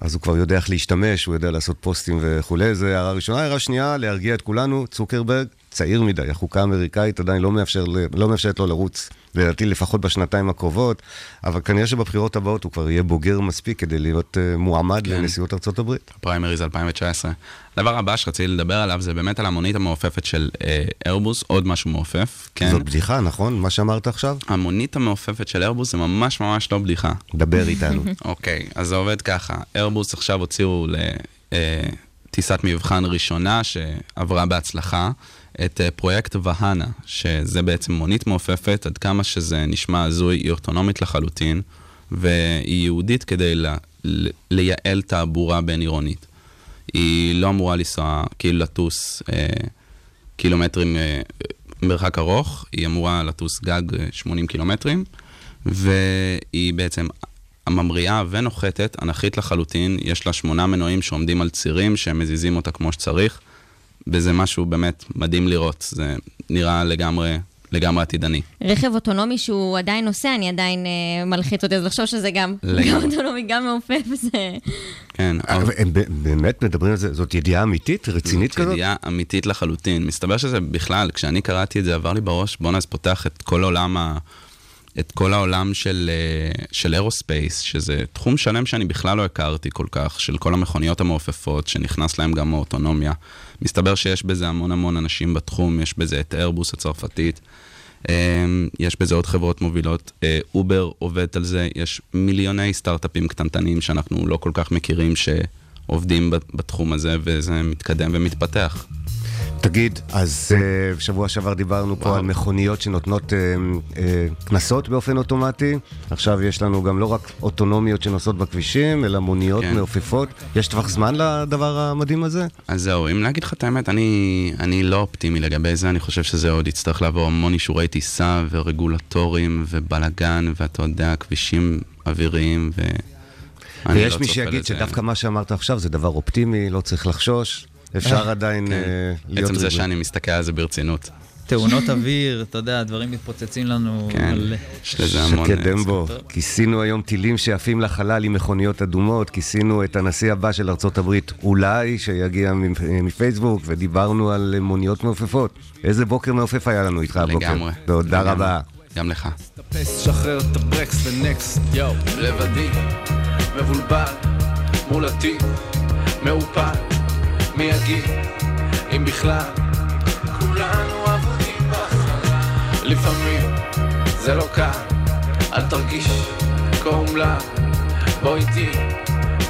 אז הוא כבר יודע איך להשתמש, הוא יודע לעשות פוסטים וכולי, זה הערה ראשונה. הערה שנייה, להרגיע את כולנו, צוקרברג צעיר מדי, החוקה האמריקאית עדיין לא, מאפשר, לא מאפשרת לו לרוץ, לדעתי לפחות בשנתיים הקרובות, אבל כנראה שבבחירות הבאות הוא כבר יהיה בוגר מספיק כדי להיות uh, מועמד כן. לנשיאות ארצות הברית. פריימריז 2019. הדבר הבא שרציתי לדבר עליו זה באמת על המונית המעופפת של אה, איירבוס, עוד משהו מעופף, כן? זאת בדיחה, נכון? מה שאמרת עכשיו? המונית המעופפת של איירבוס זה ממש ממש לא בדיחה. דבר איתנו. אוקיי, אז זה עובד ככה. איירבוס עכשיו הוציאו לטיסת מבחן ראשונה שעברה בהצלחה את אה, פרויקט והנה, שזה בעצם מונית מעופפת, עד כמה שזה נשמע הזוי, היא אוטונומית לחלוטין, והיא ייעודית כדי ל- לייעל תעבורה בין עירונית. היא לא אמורה לנסוע, כאילו לטוס אה, קילומטרים אה, מרחק ארוך, היא אמורה לטוס גג אה, 80 קילומטרים, והיא בעצם ממריאה ונוחתת, אנכית לחלוטין, יש לה שמונה מנועים שעומדים על צירים שהם מזיזים אותה כמו שצריך, וזה משהו באמת מדהים לראות, זה נראה לגמרי, לגמרי עתידני. רכב אוטונומי שהוא עדיין נוסע, אני עדיין אה, מלחיץ אותי, אז לחשוב שזה גם. גם אוטונומי, גם מעופף, זה... כן. הם באמת מדברים על זה, זאת ידיעה אמיתית, רצינית זאת כזאת? ידיעה אמיתית לחלוטין. מסתבר שזה בכלל, כשאני קראתי את זה, עבר לי בראש, בואנה, אז פותח את כל העולם ה... את כל העולם של, אה, של aerospace, שזה תחום שלם שאני בכלל לא הכרתי כל כך, של כל המכוניות המעופפות, שנכנס להם גם האוטונומיה. מסתבר שיש בזה המון המון אנשים בתחום, יש בזה את איירבוס הצרפתית, אה, יש בזה עוד חברות מובילות, אה, אובר עובדת על זה, יש מיליוני סטארט-אפים קטנטנים שאנחנו לא כל כך מכירים שעובדים בתחום הזה, וזה מתקדם ומתפתח. תגיד, אז אה, שבוע שעבר דיברנו פה על מכוניות שנותנות uh, uh, קנסות באופן אוטומטי. עכשיו יש לנו גם לא רק אוטונומיות שנוסעות בכבישים, אלא מוניות כן. מעופפות. יש טווח זמן לדבר המדהים הזה? אז זהו, אם להגיד לך את האמת, אני, אני לא אופטימי לגבי זה, אני חושב שזה עוד יצטרך לעבור המון אישורי טיסה ורגולטורים ובלאגן, ואתה יודע, כבישים אוויריים ו... ויש לא מי שיגיד שדווקא מה שאמרת עכשיו זה דבר אופטימי, לא צריך לחשוש. אפשר עדיין כן. אה, להיות... עצם זה שאני מסתכל על זה ברצינות. תאונות אוויר, אתה יודע, הדברים מתפוצצים לנו. כן, יש לזה המון... שקד דמבו, כיסינו היום טילים שעפים לחלל עם מכוניות אדומות, כיסינו את הנשיא הבא של ארצות הברית, אולי, שיגיע מפייסבוק, ודיברנו על מוניות מעופפות. איזה בוקר מעופף היה לנו איתך הבוקר. לגמרי. תודה רבה. גם לך. שחרר את הברקס לנקסט, יואו, לבדי, מבולבל, מול התיק, מעופל. מי יגיד, אם בכלל, כולנו אבודים בחלל. לפעמים זה לא קל, אל תרגיש כה אומלל, בוא איתי,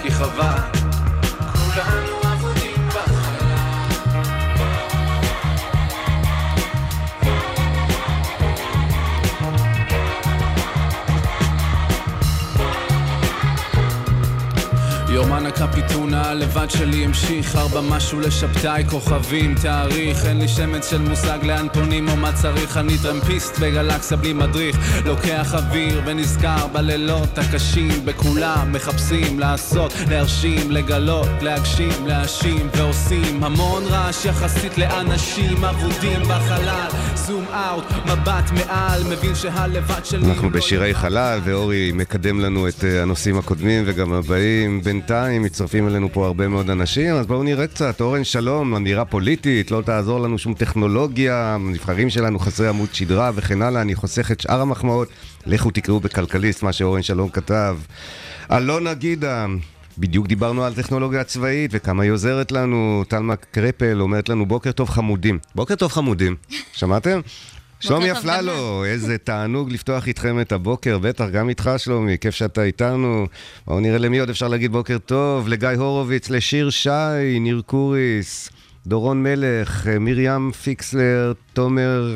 כי חבל, כולנו יומן הקפיטונה הלבד שלי המשיך ארבע משהו לשבתאי כוכבים תאריך. אין לי שמץ של מושג לאן פונים או מה צריך. אני טרמפיסט בגלקסיה בלי מדריך. לוקח אוויר ונזכר בלילות הקשים בכולם מחפשים לעשות להרשים לגלות להגשים להאשים ועושים המון רעש יחסית לאנשים אבודים בחלל. זום אאוט מבט מעל מבין שהלבד שלי אנחנו בשירי חלל ואורי מקדם לנו את אה, הנושאים הקודמים וגם הבאים בינתיים מצטרפים אלינו פה הרבה מאוד אנשים, אז בואו נראה קצת. אורן שלום, אמירה פוליטית, לא תעזור לנו שום טכנולוגיה, הנבחרים שלנו חסרי עמוד שדרה וכן הלאה, אני חוסך את שאר המחמאות. לכו תקראו בכלכליסט מה שאורן שלום כתב. אלונה גידה, בדיוק דיברנו על טכנולוגיה צבאית וכמה היא עוזרת לנו. טלמה קרפל אומרת לנו בוקר טוב חמודים. בוקר טוב חמודים, שמעתם? שלומי אפללו, איזה תענוג לפתוח איתכם את הבוקר, בטח, גם איתך שלומי, כיף שאתה איתנו. בואו נראה למי עוד אפשר להגיד בוקר טוב, לגיא הורוביץ, לשיר שי, ניר קוריס, דורון מלך, מרים פיקסלר, תומר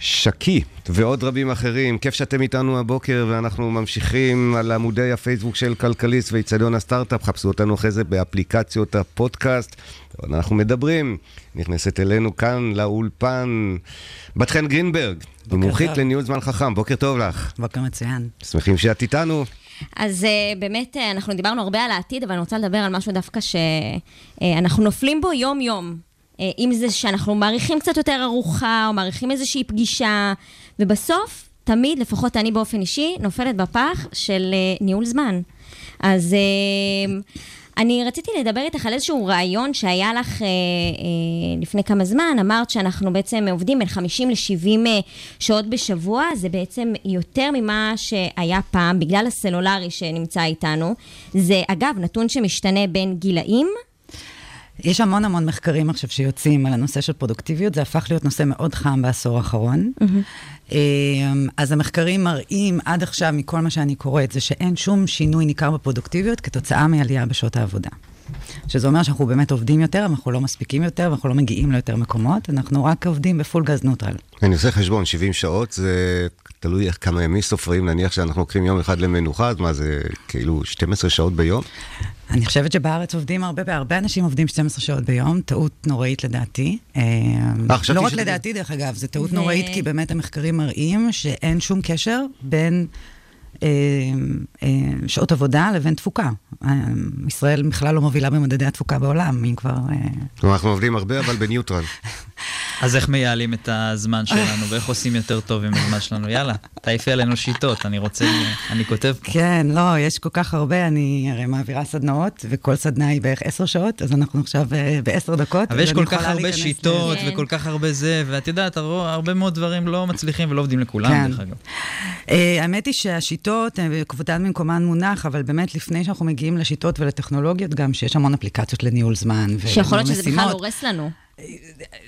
שקי ועוד רבים אחרים. כיף שאתם איתנו הבוקר ואנחנו ממשיכים על עמודי הפייסבוק של כלכליסט ואיצטדיון הסטארט-אפ. חפשו אותנו אחרי זה באפליקציות הפודקאסט. אנחנו מדברים. נכנסת אלינו כאן לאולפן בת חן גרינברג, מומחית לניהול זמן חכם. בוקר טוב לך. בוקר מצוין. שמחים שאת איתנו. אז uh, באמת, uh, אנחנו דיברנו הרבה על העתיד, אבל אני רוצה לדבר על משהו דווקא שאנחנו uh, נופלים בו יום-יום. Uh, אם זה שאנחנו מעריכים קצת יותר ארוחה, או מעריכים איזושהי פגישה, ובסוף, תמיד, לפחות אני באופן אישי, נופלת בפח של uh, ניהול זמן. אז... Uh, אני רציתי לדבר איתך על איזשהו רעיון שהיה לך אה, אה, לפני כמה זמן. אמרת שאנחנו בעצם עובדים בין 50 ל-70 אה, שעות בשבוע. זה בעצם יותר ממה שהיה פעם, בגלל הסלולרי שנמצא איתנו. זה, אגב, נתון שמשתנה בין גילאים. יש המון המון מחקרים עכשיו שיוצאים על הנושא של פרודוקטיביות, זה הפך להיות נושא מאוד חם בעשור האחרון. Mm-hmm. אז המחקרים מראים עד עכשיו, מכל מה שאני קוראת, זה שאין שום שינוי ניכר בפרודוקטיביות כתוצאה מעלייה בשעות העבודה. שזה אומר שאנחנו באמת עובדים יותר, אנחנו לא מספיקים יותר, ואנחנו לא מגיעים ליותר מקומות, אנחנו רק עובדים בפול גז נוטרל. אני עושה חשבון, 70 שעות זה תלוי איך כמה ימים סופרים, נניח שאנחנו לוקחים יום אחד למנוחה, אז מה זה כאילו 12 שעות ביום? אני חושבת שבארץ עובדים הרבה, והרבה אנשים עובדים 12 שעות ביום, טעות נוראית לדעתי. אה, לא רק לדעתי, דרך אגב, זו טעות נוראית, כי באמת המחקרים מראים שאין שום קשר בין... אה, אה, שעות עבודה לבין תפוקה. ישראל בכלל לא מובילה במדדי התפוקה בעולם, אם כבר... אנחנו עובדים הרבה, אבל בניוטרל. אז איך מייעלים את הזמן שלנו, ואיך עושים יותר טוב עם הזמן שלנו? יאללה, תעיפי עלינו שיטות, אני רוצה, אני כותב פה. כן, לא, יש כל כך הרבה, אני הרי מעבירה סדנאות, וכל סדנה היא בערך עשר שעות, אז אנחנו עכשיו אה, בעשר דקות. אבל יש כל כך הרבה שיטות. וכל כך הרבה זה, ואת יודעת, הר- הרבה מאוד דברים לא מצליחים ולא עובדים לכולם, כן. דרך אגב. אה, האמת היא שהשיטות, אה, כבודן במקומן מונח, אבל באמת לפני שאנחנו מגיעים לשיטות ולטכנולוגיות, גם שיש המון אפליקציות לניהול זמן. שיכול להיות שזה בכלל הורס לנו.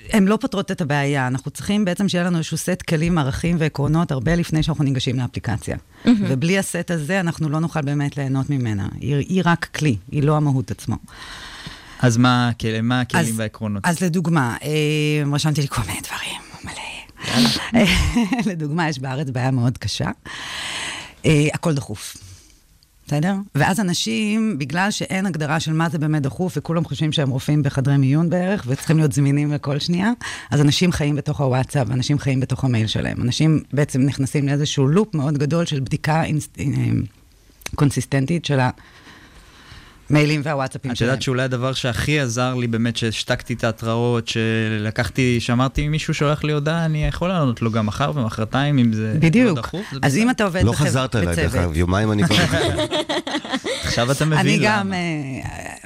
הן לא פותרות את הבעיה. אנחנו צריכים בעצם שיהיה לנו איזשהו סט כלים, ערכים ועקרונות הרבה לפני שאנחנו ניגשים לאפליקציה. ובלי הסט הזה, אנחנו לא נוכל באמת ליהנות ממנה. היא, היא רק כלי, היא לא המהות עצמו. אז מה מה הכלים אז- והעקרונות? אז לדוגמה, אה, רשמתי לי כל מיני דברים, מלא. לדוגמה, יש בארץ בעיה מאוד קשה. אה, הכל דחוף. בסדר? ואז אנשים, בגלל שאין הגדרה של מה זה באמת דחוף, וכולם חושבים שהם רופאים בחדרי מיון בערך, וצריכים להיות זמינים לכל שנייה, אז אנשים חיים בתוך הוואטסאפ, אנשים חיים בתוך המייל שלהם. אנשים בעצם נכנסים לאיזשהו לופ מאוד גדול של בדיקה אינסט... אה, קונסיסטנטית של המיילים והוואטסאפים את שלהם. יודעת שאולי הדבר שהכי עזר לי באמת, שהשתקתי את ההתראות, שלקחתי, שאמרתי, אם מישהו שולח לי הודעה, אני יכול לענות לו גם מחר ומחרתיים, אם זה בדיוק. לא דחוף. זה אז. אם אתה עובד לא בחבר- חזרת אליי, דרך בצוות, אגב, יומיים אני כבר... עכשיו אתה מבין אני למה. גם, אה,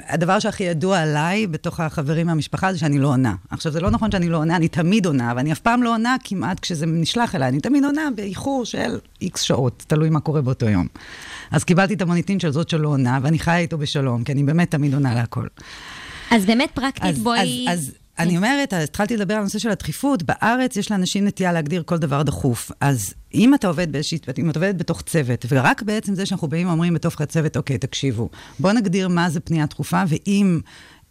הדבר שהכי ידוע עליי בתוך החברים מהמשפחה זה שאני לא עונה. עכשיו, זה לא נכון שאני לא עונה, אני תמיד עונה, אבל אני אף פעם לא עונה כמעט כשזה נשלח אליי. אני תמיד עונה באיחור של איקס שעות, תלוי מה קורה באותו יום. אז קיבלתי את המוניטין של זאת שלא עונה, ואני חיה איתו בשלום, כי אני באמת תמיד עונה להכל. אז באמת פרקטית, אז, בואי... אז, אז אני אומרת, אז התחלתי לדבר על הנושא של הדחיפות, בארץ יש לאנשים נטייה להגדיר כל דבר דחוף. אז אם אתה עובד באיזושהי, אם אתה עובד בתוך צוות, ורק בעצם זה שאנחנו באים ואומרים בתוך הצוות, אוקיי, תקשיבו, בואו נגדיר מה זה פנייה דחופה, ואם...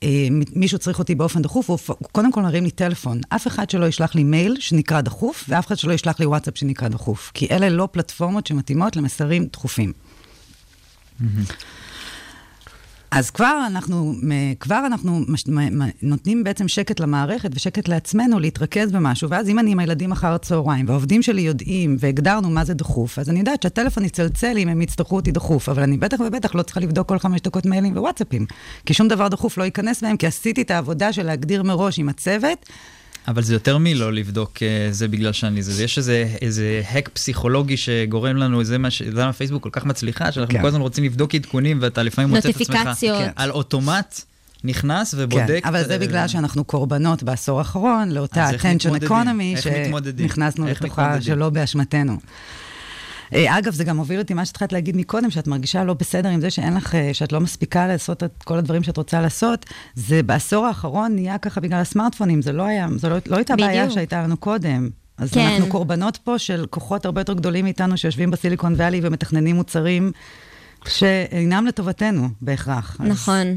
אה, מישהו צריך אותי באופן דחוף, הוא קודם כל מרים לי טלפון. אף אחד שלא ישלח לי מייל שנקרא דחוף, ואף אחד שלא ישלח לי וואטסאפ שנקרא דחוף. כי אלה לא פלטפורמות שמתאימות למסרים דחופים. אז כבר אנחנו, כבר אנחנו נותנים בעצם שקט למערכת ושקט לעצמנו להתרכז במשהו, ואז אם אני עם הילדים אחר הצהריים, והעובדים שלי יודעים והגדרנו מה זה דחוף, אז אני יודעת שהטלפון יצלצל אם הם יצטרכו אותי דחוף, אבל אני בטח ובטח לא צריכה לבדוק כל חמש דקות מיילים ווואטסאפים, כי שום דבר דחוף לא ייכנס בהם, כי עשיתי את העבודה של להגדיר מראש עם הצוות, אבל זה יותר מלא לבדוק אה, זה בגלל שאני זה. יש איזה, איזה האק פסיכולוגי שגורם לנו, זה מה ש... למה פייסבוק כל כך מצליחה, שאנחנו כן. כל הזמן רוצים לבדוק עדכונים, ואתה לפעמים מוצא את עצמך... כן. על אוטומט נכנס ובודק. כן, אבל זה בגלל שאנחנו קורבנות בעשור האחרון לאותה attention economy? שנכנסנו לתוכה? שלא באשמתנו. אה, אגב, זה גם הוביל אותי מה שהתחלת להגיד מקודם, שאת מרגישה לא בסדר עם זה שאין לך, אה, שאת לא מספיקה לעשות את כל הדברים שאת רוצה לעשות. זה בעשור האחרון נהיה ככה בגלל הסמארטפונים, זה לא היה, זה לא, לא הייתה בעיה בדיוק. שהייתה לנו קודם. אז כן. אנחנו קורבנות פה של כוחות הרבה יותר גדולים מאיתנו שיושבים בסיליקון ואלי ומתכננים מוצרים שאינם לטובתנו בהכרח. אז נכון.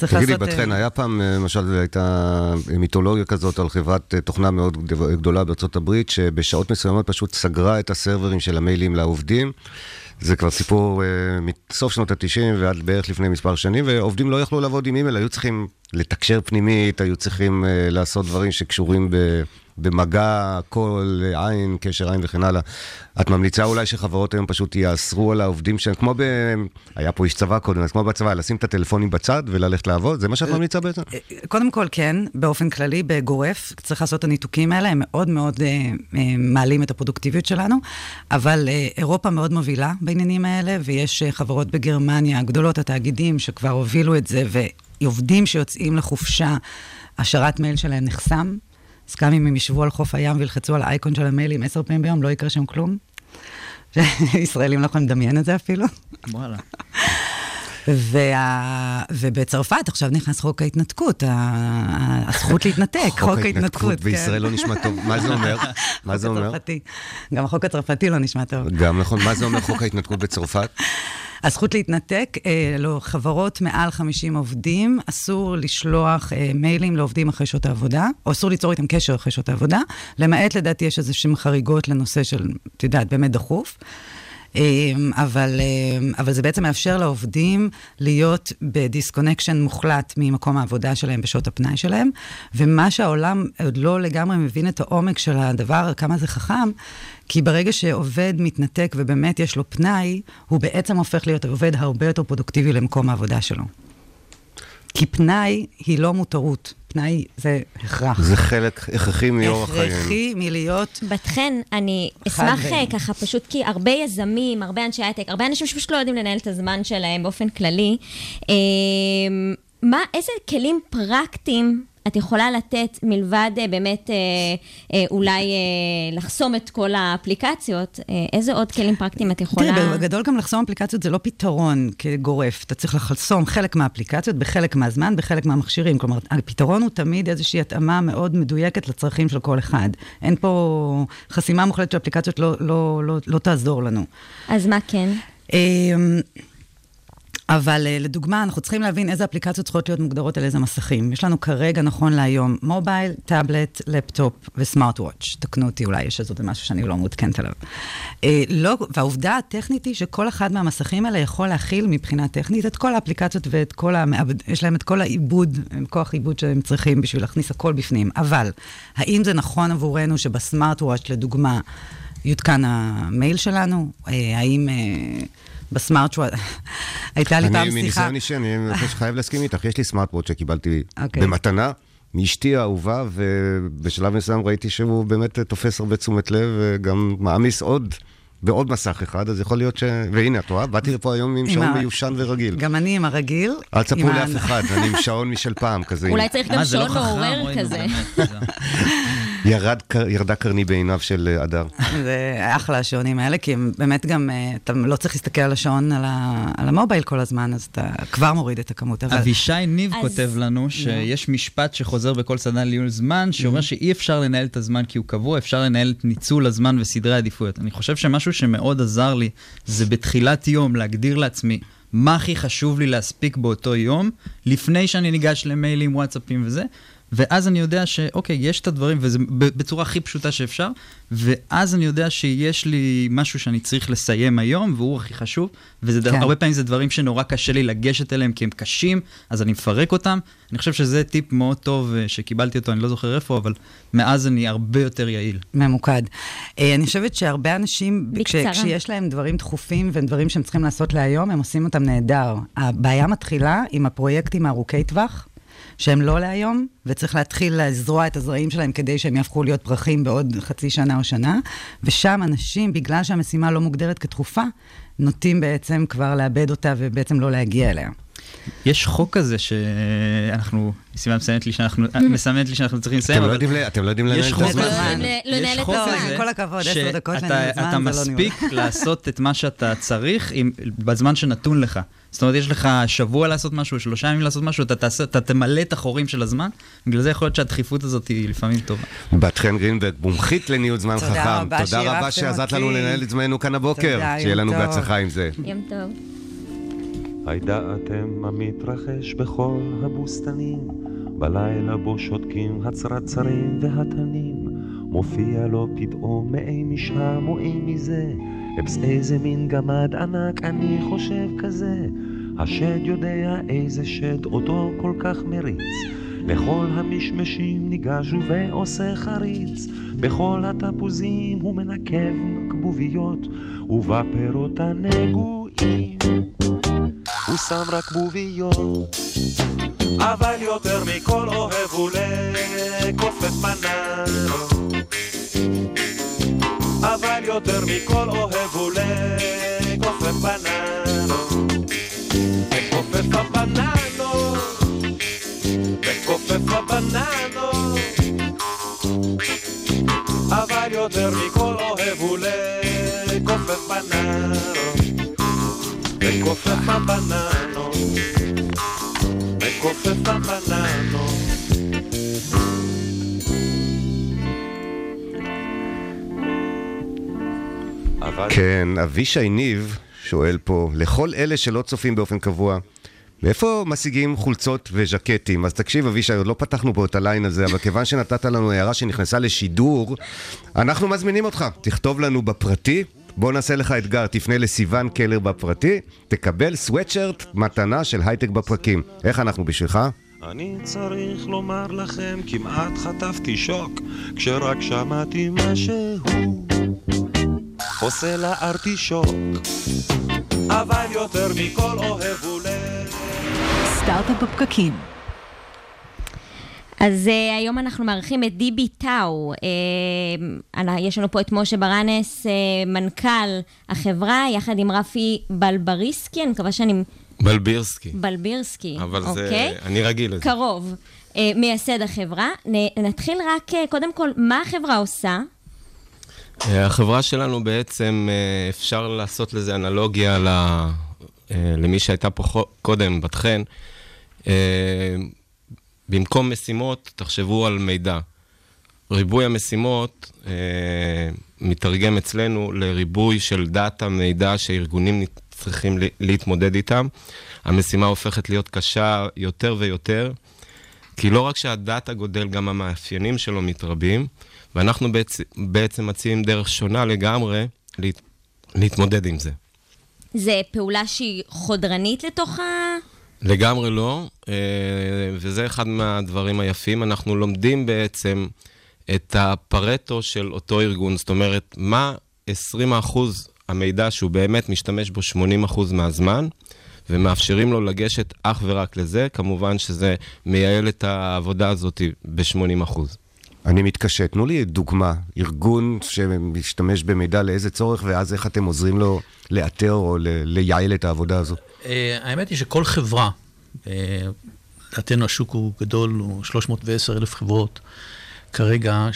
צריך תגידי, לעשות... בת אה, חן, היה פעם, אה, למשל, הייתה מיתולוגיה כזאת על חברת אה, תוכנה מאוד גד- גדולה בארצות הברית, שבשעות מסוימות פשוט סגרה את הסרברים של המיילים לעובדים. זה כבר סיפור אה, מסוף שנות ה-90 ועד בערך לפני מספר שנים, ועובדים לא יכלו לעבוד עם אימייל, היו צריכים לתקשר פנימית, היו צריכים אה, לעשות דברים שקשורים ב... במגע, קול, עין, קשר עין וכן הלאה. את ממליצה אולי שחברות היום פשוט יאסרו על העובדים שלהם, כמו ב... היה פה איש צבא קודם, אז כמו בצבא, לשים את הטלפונים בצד וללכת לעבוד? זה מה שאת ממליצה בעצם? קודם כל, כן, באופן כללי, בגורף, צריך לעשות את הניתוקים האלה, הם מאוד מאוד אה, אה, מעלים את הפרודוקטיביות שלנו, אבל אה, אירופה מאוד מובילה בעניינים האלה, ויש אה, חברות בגרמניה, הגדולות, התאגידים, שכבר הובילו את זה, ועובדים שיוצאים לחופשה, השארת מייל שלהם נחסם. אז גם אם הם ישבו על חוף הים וילחצו על האייקון של המיילים עשר פעמים ביום, לא יקרה שם כלום. ישראלים לא יכולים לדמיין את זה אפילו. וואלה. וה... ובצרפת עכשיו נכנס חוק ההתנתקות, הזכות להתנתק, חוק ההתנתקות בישראל לא נשמע טוב. מה זה אומר? מה זה חוק אומר? גם החוק הצרפתי לא נשמע טוב. גם נכון, מה זה אומר חוק ההתנתקות בצרפת? הזכות להתנתק, אה, לא, חברות מעל 50 עובדים, אסור לשלוח אה, מיילים לעובדים אחרי שעות העבודה, או אסור ליצור איתם קשר אחרי שעות העבודה, למעט לדעתי יש איזה חריגות לנושא של, את יודעת, באמת דחוף. אה, אבל, אה, אבל זה בעצם מאפשר לעובדים להיות ב disconnection מוחלט ממקום העבודה שלהם בשעות הפנאי שלהם, ומה שהעולם עוד לא לגמרי מבין את העומק של הדבר, כמה זה חכם, כי ברגע שעובד מתנתק ובאמת יש לו פנאי, הוא בעצם הופך להיות עובד הרבה יותר פרודוקטיבי למקום העבודה שלו. כי פנאי היא לא מותרות. פנאי זה הכרח. זה חלק הכרחי מאורח חיים. הכרחי מלהיות... בת חן, אני אשמח אה, ככה, פשוט כי הרבה יזמים, הרבה אנשי הייטק, הרבה אנשים שפשוט לא יודעים לנהל את הזמן שלהם באופן כללי. אה, מה, איזה כלים פרקטיים את יכולה לתת מלבד אה, באמת אה, אה, אולי לחסום את כל האפליקציות, איזה עוד כלים פרקטיים את יכולה... תראי, בגדול גם לחסום אפליקציות זה לא פתרון כגורף. אתה צריך לחסום חלק מהאפליקציות בחלק מהזמן, בחלק מהמכשירים. כלומר, הפתרון הוא תמיד איזושהי התאמה מאוד מדויקת לצרכים של כל אחד. אין פה חסימה מוחלטת של אפליקציות לא, לא, לא, לא תעזור לנו. אז מה כן? אבל אה, לדוגמה, אנחנו צריכים להבין איזה אפליקציות צריכות להיות מוגדרות על איזה מסכים. יש לנו כרגע, נכון להיום, מובייל, טאבלט, לפטופ וסמארט וואץ'. תקנו אותי, אולי יש איזה משהו שאני לא מעודכנת עליו. אה, לא, והעובדה הטכנית היא שכל אחד מהמסכים האלה יכול להכיל מבחינה טכנית את כל האפליקציות ואת כל המעבד, יש להם את כל העיבוד, כוח עיבוד שהם צריכים בשביל להכניס הכל בפנים. אבל, האם זה נכון עבורנו שבסמארט וואץ', לדוגמה, יותקן המייל שלנו? אה, האם... אה, בסמארט וואט, הייתה לי פעם שיחה... אני מניסיון אישי, אני חייב להסכים איתך, יש לי סמארט וואט שקיבלתי אוקיי. במתנה. מאשתי האהובה, ובשלב מסוים ראיתי שהוא באמת תופס הרבה תשומת לב, וגם מעמיס עוד בעוד מסך אחד, אז יכול להיות ש... והנה, את רואה? באתי לפה היום עם שעון מיושן ורגיל. גם אני עם הרגיל. אל תספרו לאף אחד, אני עם שעון משל פעם כזה. אולי צריך גם שעון לא מעורר כזה. ירדה קרני בעיניו של אה, הדר. זה אחלה השעונים האלה, כי הם באמת גם, אה, אתה לא צריך להסתכל על השעון על המובייל כל הזמן, אז אתה כבר מוריד את הכמות. אבישי ניב כותב לנו שיש משפט שחוזר בכל סדנה לניהול זמן, שאומר שאי אפשר לנהל את הזמן כי הוא קבוע, אפשר לנהל את ניצול הזמן וסדרי עדיפויות. אני חושב שמשהו שמאוד עזר לי זה בתחילת יום להגדיר לעצמי מה הכי חשוב לי להספיק באותו יום, לפני שאני ניגש למיילים, וואטסאפים וזה, ואז אני יודע שאוקיי, יש את הדברים, וזה בצורה הכי פשוטה שאפשר, ואז אני יודע שיש לי משהו שאני צריך לסיים היום, והוא הכי חשוב, והרבה כן. פעמים זה דברים שנורא קשה לי לגשת אליהם כי הם קשים, אז אני מפרק אותם. אני חושב שזה טיפ מאוד טוב אה, שקיבלתי אותו, אני לא זוכר איפה, אבל מאז אני הרבה יותר יעיל. ממוקד. אה, אני חושבת שהרבה אנשים, כש, כשיש להם דברים דחופים ודברים שהם צריכים לעשות להיום, הם עושים אותם נהדר. הבעיה מתחילה עם הפרויקטים הארוכי טווח. שהם לא להיום, וצריך להתחיל לזרוע את הזרעים שלהם כדי שהם יהפכו להיות פרחים בעוד חצי שנה או שנה. ושם אנשים, בגלל שהמשימה לא מוגדרת כתכופה, נוטים בעצם כבר לאבד אותה ובעצם לא להגיע אליה. יש חוק כזה שאנחנו, סימן מסיימת לי שאנחנו, מסמנת לי שאנחנו צריכים לסיים, אבל... אתם לא יודעים לנהל את הזמן. יש חוק כזה, כל הכבוד, עשר דקות לנהל זמן, זה לא ניהול. שאתה מספיק לעשות את מה שאתה צריך בזמן שנתון לך. זאת אומרת, יש לך שבוע לעשות משהו, שלושה ימים לעשות משהו, אתה, תעשה, אתה תמלא את החורים של הזמן, בגלל זה יכול להיות שהדחיפות הזאת היא לפעמים טובה. בת חן גרינברג, מומחית לניהול זמן תודה חכם. רבה תודה רבה שעזרת לנו לנהל את זמננו כאן הבוקר. תודה, שיהיה לנו בהצלחה עם זה. יום טוב. הידעתם המתרחש בכל הבוסתנים, בלילה בו שותקים הצרצרים והתנים, מופיע לו פתאום מאי משם או אי מזה. אפס איזה מין גמד ענק אני חושב כזה. השד יודע איזה שד אותו כל כך מריץ. לכל המשמשים ניגש ועושה חריץ. בכל התפוזים הוא מנקב כבוביות ובפירות הנגועים הוא שם רק בוביות אבל יותר מכל אוהב הוא לכופף מננות אבל יותר מכל אוהב הוא לכופף בננות. הבננות. כן, אבישי ניב שואל פה, לכל אלה שלא צופים באופן קבוע, מאיפה משיגים חולצות וז'קטים? אז תקשיב, אבישי, עוד לא פתחנו פה את הליין הזה, אבל כיוון שנתת לנו הערה שנכנסה לשידור, אנחנו מזמינים אותך, תכתוב לנו בפרטי. בוא נעשה לך אתגר, תפנה לסיון קלר בפרטי, תקבל סוואטשרט מתנה של הייטק בפרקים. איך אנחנו בשבילך? אני צריך לומר לכם, כמעט חטפתי שוק, כשרק שמעתי משהו. עושה לה ארטישוק, אבל יותר מכל אוהב הוא לב. סטארט-אפ בפקקים. אז uh, היום אנחנו מארחים את דיבי טאו. Uh, יש לנו פה את משה ברנס, uh, מנכ"ל החברה, יחד עם רפי בלבריסקי, אני מקווה שאני... בלבירסקי. בלבירסקי, אבל אוקיי. זה, אני רגיל לזה. קרוב. Uh, מייסד החברה. נ, נתחיל רק, uh, קודם כל, מה החברה עושה? Uh, החברה שלנו בעצם, uh, אפשר לעשות לזה אנלוגיה ל, uh, למי שהייתה פה קודם, בת חן. Uh, במקום משימות, תחשבו על מידע. ריבוי המשימות אה, מתרגם אצלנו לריבוי של דאטה, מידע שארגונים צריכים להתמודד איתם. המשימה הופכת להיות קשה יותר ויותר, כי לא רק שהדאטה גודל, גם המאפיינים שלו מתרבים, ואנחנו בעצם, בעצם מציעים דרך שונה לגמרי להת, להתמודד עם זה. זה פעולה שהיא חודרנית לתוך ה... לגמרי לא, אה, וזה אחד מהדברים היפים. אנחנו לומדים בעצם את הפרטו של אותו ארגון, זאת אומרת, מה 20% המידע שהוא באמת משתמש בו 80% מהזמן, ומאפשרים לו לגשת אך ורק לזה, כמובן שזה מייעל את העבודה הזאת ב-80%. אני מתקשה, תנו לי דוגמה, ארגון שמשתמש במידע לאיזה צורך, ואז איך אתם עוזרים לו לאתר או לייעל את העבודה הזו? אה, האמת היא שכל חברה, אה, לדעתנו השוק הוא גדול, הוא 310 אלף חברות כרגע,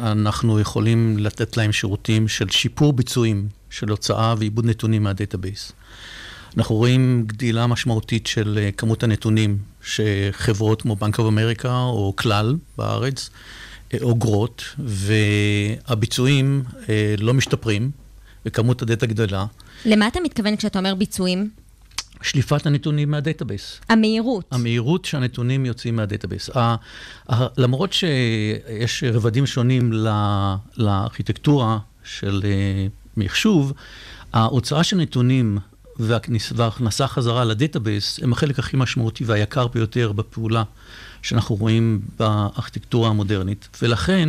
שאנחנו יכולים לתת להם שירותים של שיפור ביצועים, של הוצאה ועיבוד נתונים מה database. אנחנו רואים גדילה משמעותית של אה, כמות הנתונים שחברות כמו בנק אוף אמריקה או כלל בארץ אוגרות, והביצועים לא משתפרים, וכמות הדאטה גדלה. למה אתה מתכוון כשאתה אומר ביצועים? שליפת הנתונים מה database. המהירות. המהירות שהנתונים יוצאים מה database. למרות שיש רבדים שונים לארכיטקטורה של אה, מחשוב, ההוצאה של נתונים והכנסה חזרה ל database הם החלק הכי משמעותי והיקר ביותר בפעולה שאנחנו רואים בארכיטקטורה המודרנית. ולכן,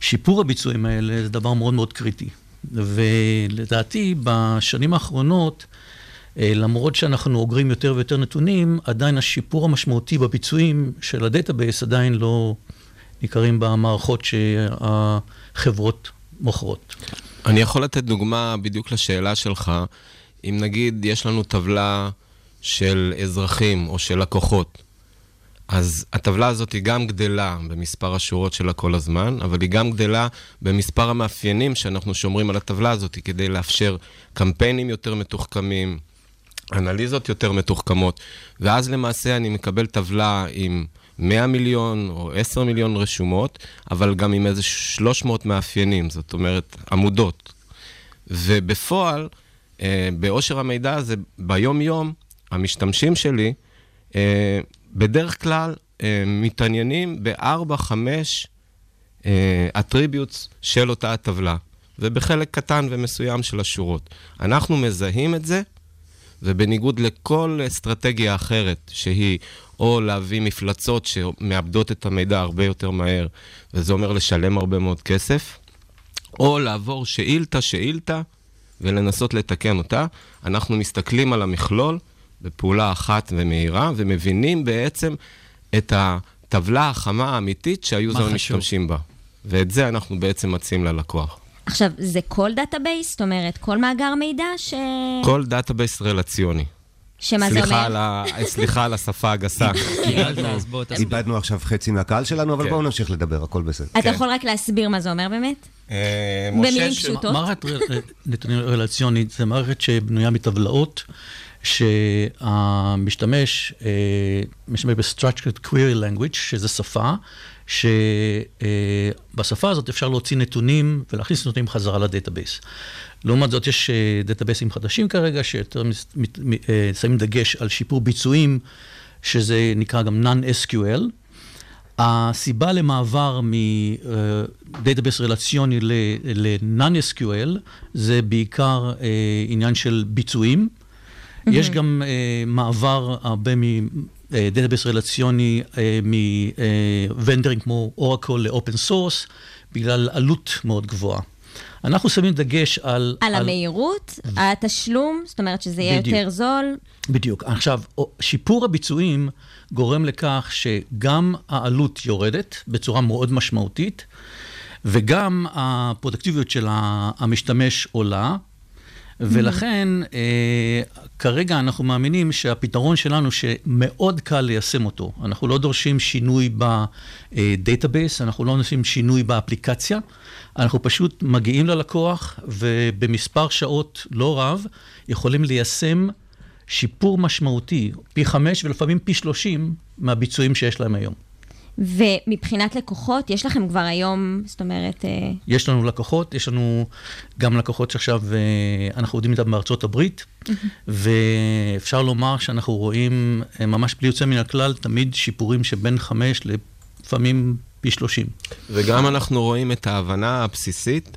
שיפור הביצועים האלה זה דבר מאוד מאוד קריטי. ולדעתי, בשנים האחרונות, אה, למרות שאנחנו אוגרים יותר ויותר נתונים, עדיין השיפור המשמעותי בביצועים של ה database עדיין לא ניכרים במערכות שהחברות מוכרות. אני יכול לתת דוגמה בדיוק לשאלה שלך. אם נגיד יש לנו טבלה של אזרחים או של לקוחות, אז הטבלה הזאת היא גם גדלה במספר השורות שלה כל הזמן, אבל היא גם גדלה במספר המאפיינים שאנחנו שומרים על הטבלה הזאת כדי לאפשר קמפיינים יותר מתוחכמים, אנליזות יותר מתוחכמות, ואז למעשה אני מקבל טבלה עם 100 מיליון או 10 מיליון רשומות, אבל גם עם איזה 300 מאפיינים, זאת אומרת עמודות. ובפועל, בעושר המידע הזה, ביום-יום, המשתמשים שלי, אה, בדרך כלל אה, מתעניינים בארבע, חמש אטריביוטס של אותה הטבלה, ובחלק קטן ומסוים של השורות. אנחנו מזהים את זה, ובניגוד לכל אסטרטגיה אחרת, שהיא או להביא מפלצות שמאבדות את המידע הרבה יותר מהר, וזה אומר לשלם הרבה מאוד כסף, או לעבור שאילתה-שאילתה ולנסות לתקן אותה, אנחנו מסתכלים על המכלול בפעולה אחת ומהירה, ומבינים בעצם את הטבלה החמה האמיתית שה user משתמשים בה. ואת זה אנחנו בעצם מציעים ללקוח. עכשיו, זה כל database? זאת אומרת, כל מאגר מידע ש... כל database רלציוני. שמה זה אומר? סליחה על השפה הגסה. איבדנו עכשיו חצי מהקהל שלנו, אבל כן. בואו נמשיך לדבר, הכל בסדר. אתה כן. יכול רק להסביר מה זה אומר באמת? אה, במילים פשוטות. מערכת נתונים רלציונית זה מערכת שבנויה מטבלאות. שהמשתמש אה, משתמש ב-structured query language, שזה שפה, שבשפה הזאת אפשר להוציא נתונים ולהכניס נתונים חזרה ל database. לעומת זאת, יש דאטאבייסים חדשים כרגע, שיותר שמים דגש על שיפור ביצועים, שזה נקרא גם non-SQL. הסיבה למעבר מ database רלציוני ל-non-SQL זה בעיקר עניין של ביצועים. Mm-hmm. יש גם מעבר הרבה מ database רלציוני מוונדרים כמו Oracle ל open source, בגלל עלות מאוד גבוהה. אנחנו שמים דגש על... על, על... המהירות, התשלום, זאת אומרת שזה יהיה בדיוק. יותר זול. בדיוק. עכשיו, שיפור הביצועים גורם לכך שגם העלות יורדת בצורה מאוד משמעותית, וגם הפרודקטיביות של המשתמש עולה. ולכן, אה, כרגע אנחנו מאמינים שהפתרון שלנו, שמאוד קל ליישם אותו, אנחנו לא דורשים שינוי ב database, אנחנו לא עושים שינוי באפליקציה, אנחנו פשוט מגיעים ללקוח, ובמספר שעות לא רב, יכולים ליישם שיפור משמעותי, פי חמש ולפעמים פי שלושים מהביצועים שיש להם היום. ומבחינת לקוחות, יש לכם כבר היום, זאת אומרת... אה, יש לנו לקוחות, יש לנו גם לקוחות שעכשיו אה, אנחנו עובדים איתם בארצות הברית, ואפשר לומר שאנחנו רואים אה, ממש בלי יוצא מן הכלל, תמיד שיפורים שבין חמש לפעמים פי שלושים. וגם אנחנו רואים את ההבנה הבסיסית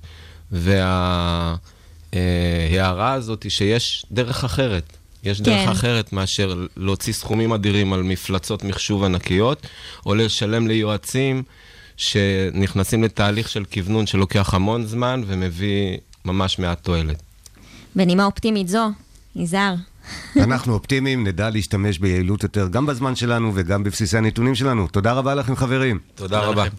וההערה הזאת שיש דרך אחרת. יש כן. דרך אחרת מאשר להוציא סכומים אדירים על מפלצות מחשוב ענקיות, או לשלם ליועצים שנכנסים לתהליך של כוונון שלוקח המון זמן ומביא ממש מעט תועלת. בנימה אופטימית זו, יזהר. אנחנו אופטימיים, נדע להשתמש ביעילות יותר, גם בזמן שלנו וגם בבסיסי הנתונים שלנו. תודה רבה לכם, חברים. תודה, תודה רבה. לכם.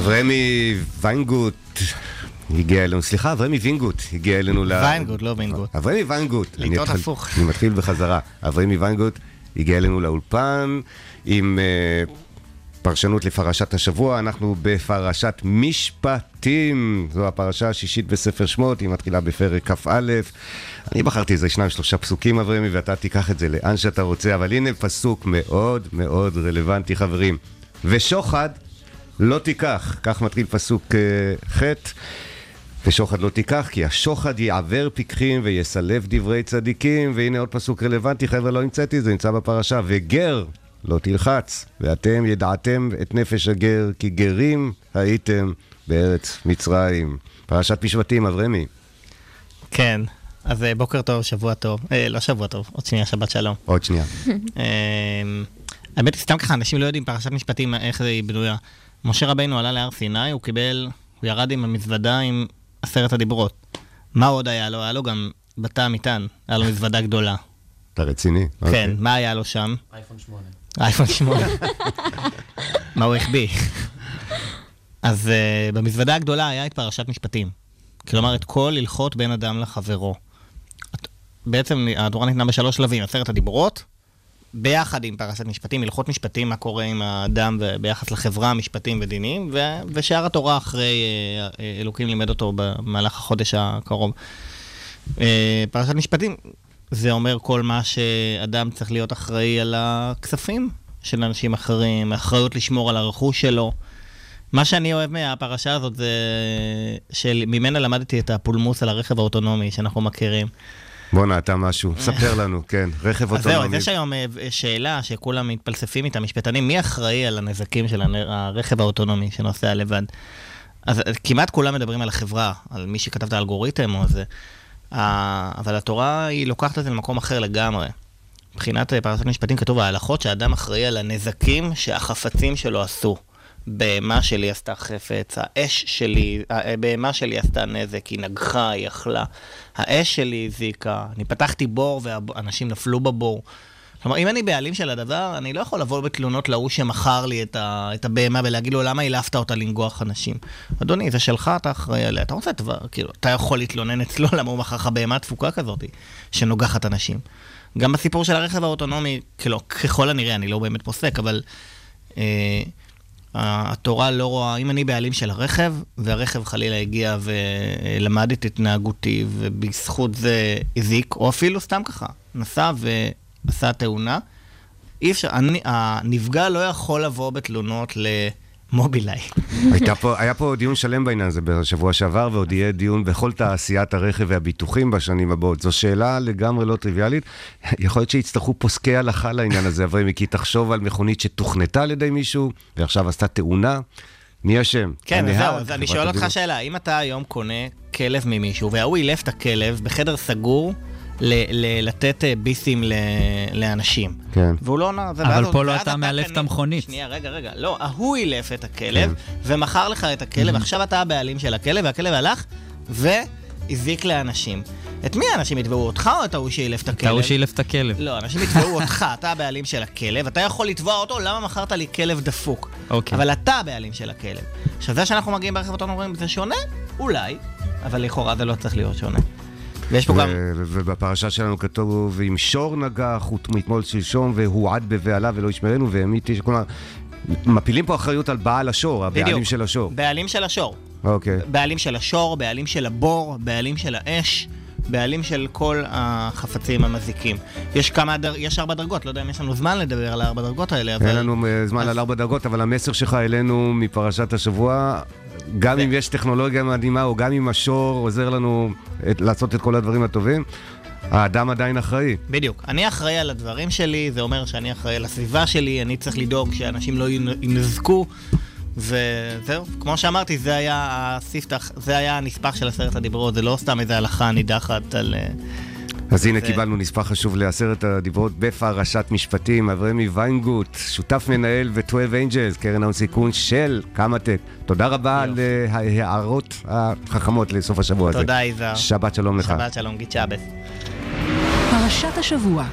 אברמי ויינגוט הגיע אלינו, סליחה, אברמי וינגוט הגיע אלינו ל... ויינגוט, לא וינגוט. אברמי ויינגוט. לטעות הפוך. אני מתחיל בחזרה. אברמי ויינגוט הגיע אלינו לאולפן עם uh, פרשנות לפרשת השבוע. אנחנו בפרשת משפטים. זו הפרשה השישית בספר שמות, היא מתחילה בפרק כ"א. אני בחרתי איזה שניים, שלושה פסוקים, אברמי, ואתה תיקח את זה לאן שאתה רוצה, אבל הנה פסוק מאוד מאוד רלוונטי, חברים. ושוחד לא תיקח, כך מתחיל פסוק uh, ח' ושוחד לא תיקח, כי השוחד יעבר פיקחים ויסלף דברי צדיקים, והנה עוד פסוק רלוונטי, חבר'ה, לא המצאתי, זה נמצא בפרשה, וגר לא תלחץ, ואתם ידעתם את נפש הגר, כי גרים הייתם בארץ מצרים. פרשת משבטים, אברמי. כן, אז אה, בוקר טוב, שבוע טוב. אה, לא שבוע טוב, עוד שנייה, שבת שלום. עוד שנייה. אה, האמת, סתם ככה, אנשים לא יודעים פרשת משפטים, איך היא בנויה. משה רבינו עלה להר סיני, הוא קיבל, הוא ירד עם המזוודה עם עשרת הדיברות. מה עוד היה לו? היה לו גם בתא המטען, היה לו מזוודה גדולה. אתה רציני? כן, אוקיי. מה היה לו שם? אייפון 8. אייפון 8. מה הוא החביא? אז uh, במזוודה הגדולה היה את פרשת משפטים. כלומר, את כל הלכות בין אדם לחברו. בעצם התורה ניתנה בשלוש שלבים, עשרת הדיברות, ביחד עם פרשת משפטים, הלכות משפטים, מה קורה עם האדם ביחס לחברה, משפטים ודינים, ו- ושאר התורה אחרי אה, אה, אלוקים לימד אותו במהלך החודש הקרוב. אה, פרשת משפטים, זה אומר כל מה שאדם צריך להיות אחראי על הכספים של אנשים אחרים, אחריות לשמור על הרכוש שלו. מה שאני אוהב מהפרשה הזאת זה שממנה למדתי את הפולמוס על הרכב האוטונומי שאנחנו מכירים. בואנה, אתה משהו. ספר לנו, כן. רכב אוטונומי. אז זהו, יש היום אה, שאלה שכולם מתפלספים איתה, משפטנים, מי אחראי על הנזקים של הרכב האוטונומי שנוסע לבד? אז כמעט כולם מדברים על החברה, על מי שכתב את האלגוריתם או זה. אבל התורה היא לוקחת את זה למקום אחר לגמרי. מבחינת אה, פרשת משפטים כתוב ההלכות שהאדם אחראי על הנזקים שהחפצים שלו עשו. בהמה שלי עשתה חפץ, האש שלי, הבהמה שלי עשתה נזק, היא נגחה, היא אכלה. האש שלי הזיקה, אני פתחתי בור ואנשים נפלו בבור. כלומר, אם אני בעלים של הדבר, אני לא יכול לבוא בתלונות להוא שמכר לי את, ה, את הבהמה ולהגיד לו, למה העלפת אותה לנגוח אנשים? אדוני, זה שלך, אתה אחראי עליה. אתה רוצה דבר, כאילו, אתה יכול להתלונן אצלו למה הוא מכר לך בהמה תפוקה כזאת, שנוגחת אנשים. גם בסיפור של הרכב האוטונומי, כאילו, ככל הנראה, אני לא באמת פוסק, אבל אה, התורה לא רואה, אם אני בעלים של הרכב, והרכב חלילה הגיע ולמד את התנהגותי, ובזכות זה הזיק, או אפילו סתם ככה, נסע ועשה תאונה, אי אפשר, אני, הנפגע לא יכול לבוא בתלונות ל... מובילאיי. פה, היה פה דיון שלם בעניין הזה בשבוע שעבר, ועוד יהיה דיון בכל תעשיית הרכב והביטוחים בשנים הבאות. זו שאלה לגמרי לא טריוויאלית. יכול להיות שיצטרכו פוסקי הלכה לעניין הזה, אברהים, כי תחשוב על מכונית שתוכנתה על ידי מישהו, ועכשיו עשתה תאונה. מי אשם? כן, זהו, אז אני שואל אותך שאלה, אם אתה היום קונה כלב ממישהו, וההוא אילף את הכלב בחדר סגור, ל- ל- לתת אה, ביסים ל- לאנשים. כן. והוא לא עונה... אבל פה לא אתה מאלף את המכונית. שנייה, רגע, רגע. לא, ההוא אילף את הכלב, כן. ומכר לך את הכלב, עכשיו אתה הבעלים של הכלב, והכלב הלך והזיק לאנשים. את מי האנשים יתבעו? אותך או את ההוא שאילף את הכלב? את ההוא שאילף את הכלב. לא, אנשים יתבעו אותך, אתה הבעלים של הכלב, אתה יכול לתבוע אותו, למה מכרת לי כלב דפוק? אוקיי. אבל אתה הבעלים של הכלב. עכשיו, זה שאנחנו מגיעים ברכב אותנו אומרים, זה שונה? אולי, אבל לכאורה זה לא צריך להיות שונה. ויש פה גם... ובפרשה שלנו כתוב, אם שור נגח, הוא מאתמול שלשום, והועד בבהלה ולא ישמרנו, והמית איש... כלומר, מפילים פה אחריות על בעל השור, הבעלים בדיוק. של השור. בעלים של השור. אוקיי. בעלים של השור, בעלים של הבור, בעלים של האש. בעלים של כל החפצים המזיקים. יש כמה, דר... יש ארבע דרגות, לא יודע אם יש לנו זמן לדבר על הארבע דרגות האלה, אבל... אין לנו אה, זמן אז... על ארבע דרגות, אבל המסר שלך אלינו מפרשת השבוע, גם ו... אם יש טכנולוגיה מדהימה, או גם אם השור עוזר לנו את, לעשות את כל הדברים הטובים, האדם עדיין אחראי. בדיוק. אני אחראי על הדברים שלי, זה אומר שאני אחראי על הסביבה שלי, אני צריך לדאוג שאנשים לא ינזקו. וזהו, כמו שאמרתי, זה היה הספתח, זה היה הנספח של עשרת הדיברות, זה לא סתם איזה הלכה נידחת על... אה, אז הנה קיבלנו נספח חשוב לעשרת הדיברות בפרשת משפטים, אברמי ויינגוט, שותף מנהל ו-12 אנג'לס, קרן ההון סיכון של קמאטק. תודה רבה על ההערות החכמות לסוף השבוע הזה. תודה, יזהר. שבת שלום לך. שבת שלום, גיד שבס. פרשת השבוע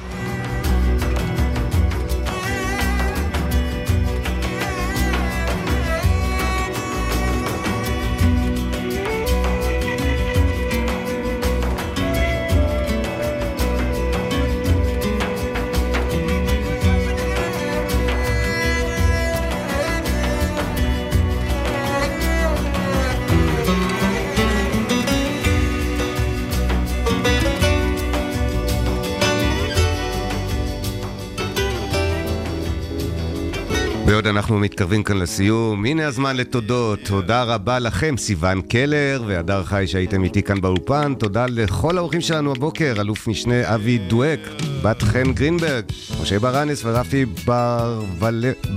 אנחנו מתקרבים כאן לסיום, הנה הזמן לתודות. תודה רבה לכם, סיון קלר והדר חי שהייתם איתי כאן באולפן. תודה לכל האורחים שלנו הבוקר, אלוף משנה אבי דואק, בת חן גרינברג, משה ברנס ורפי בר...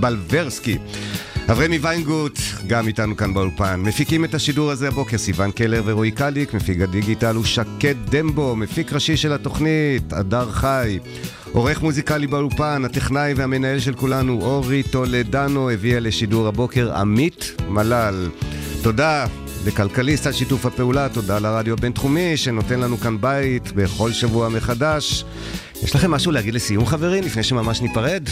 בלברסקי. אברמי ויינגוט, גם איתנו כאן באולפן. מפיקים את השידור הזה הבוקר סיון קלר ורועי קליק, מפיק הדיגיטל הוא שקד דמבו, מפיק ראשי של התוכנית, הדר חי. עורך מוזיקלי באולפן, הטכנאי והמנהל של כולנו, אורי טולדנו, הביאה לשידור הבוקר עמית מלל. תודה לכלכליסט על שיתוף הפעולה, תודה לרדיו הבינתחומי שנותן לנו כאן בית בכל שבוע מחדש. יש לכם משהו להגיד לסיום חברים, לפני שממש ניפרד?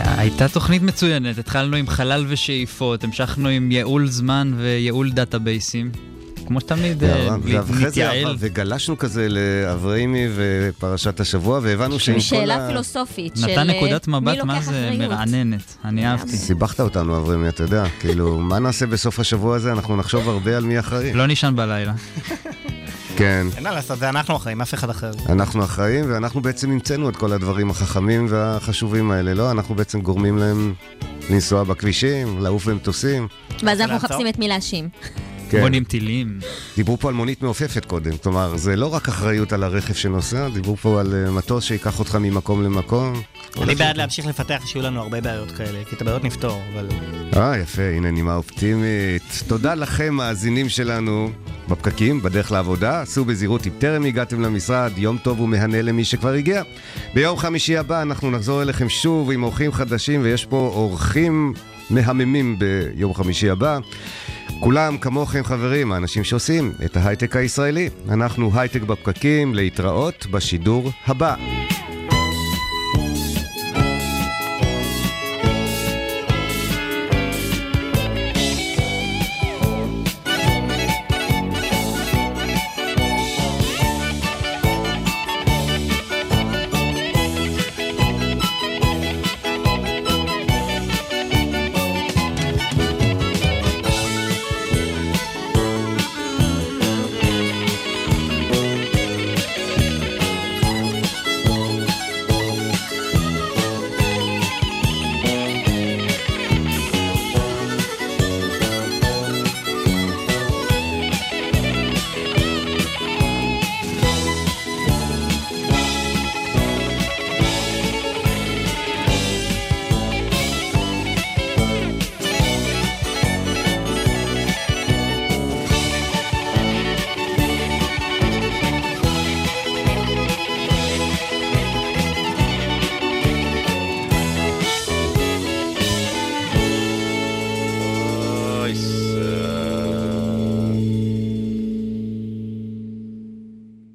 הייתה תוכנית מצוינת, התחלנו עם חלל ושאיפות, המשכנו עם ייעול זמן וייעול דאטאבייסים. כמו שתמיד, אה, נתייעל. וגלשנו כזה לאברהימי ופרשת השבוע, והבנו שעם כל ה... שאלה פילוסופית של נתן נקודת מבט מה זה מרעננת, אני אהבתי. סיבכת אותנו, אברהימי, אתה יודע, כאילו, מה נעשה בסוף השבוע הזה? אנחנו נחשוב הרבה על מי אחראי. לא נישן בלילה. כן. אין מה לעשות, זה אנחנו אחראים, אף אחד אחר. אנחנו אחראים, ואנחנו בעצם המצאנו את כל הדברים החכמים והחשובים האלה, לא? אנחנו בעצם גורמים להם לנסוע בכבישים, לעוף במטוסים. ואז אנחנו מחפשים את מי להאשים. כן. בונים טילים. דיברו פה על מונית מעופפת קודם, כלומר, זה לא רק אחריות על הרכב שנוסע, דיברו פה על אה, מטוס שיקח אותך ממקום למקום. אני בעד להמשיך לפתח, שיהיו לנו הרבה בעיות כאלה, כי את הבעיות נפתור, אבל... אה, יפה, הנה נימה אופטימית. תודה לכם, מאזינים שלנו, בפקקים, בדרך לעבודה. עשו בזהירות אם טרם הגעתם למשרד, יום טוב ומהנה למי שכבר הגיע. ביום חמישי הבא אנחנו נחזור אליכם שוב עם אורחים חדשים, ויש פה אורחים מהממים ביום חמישי הבא. כולם כמוכם חברים, האנשים שעושים את ההייטק הישראלי. אנחנו הייטק בפקקים, להתראות בשידור הבא.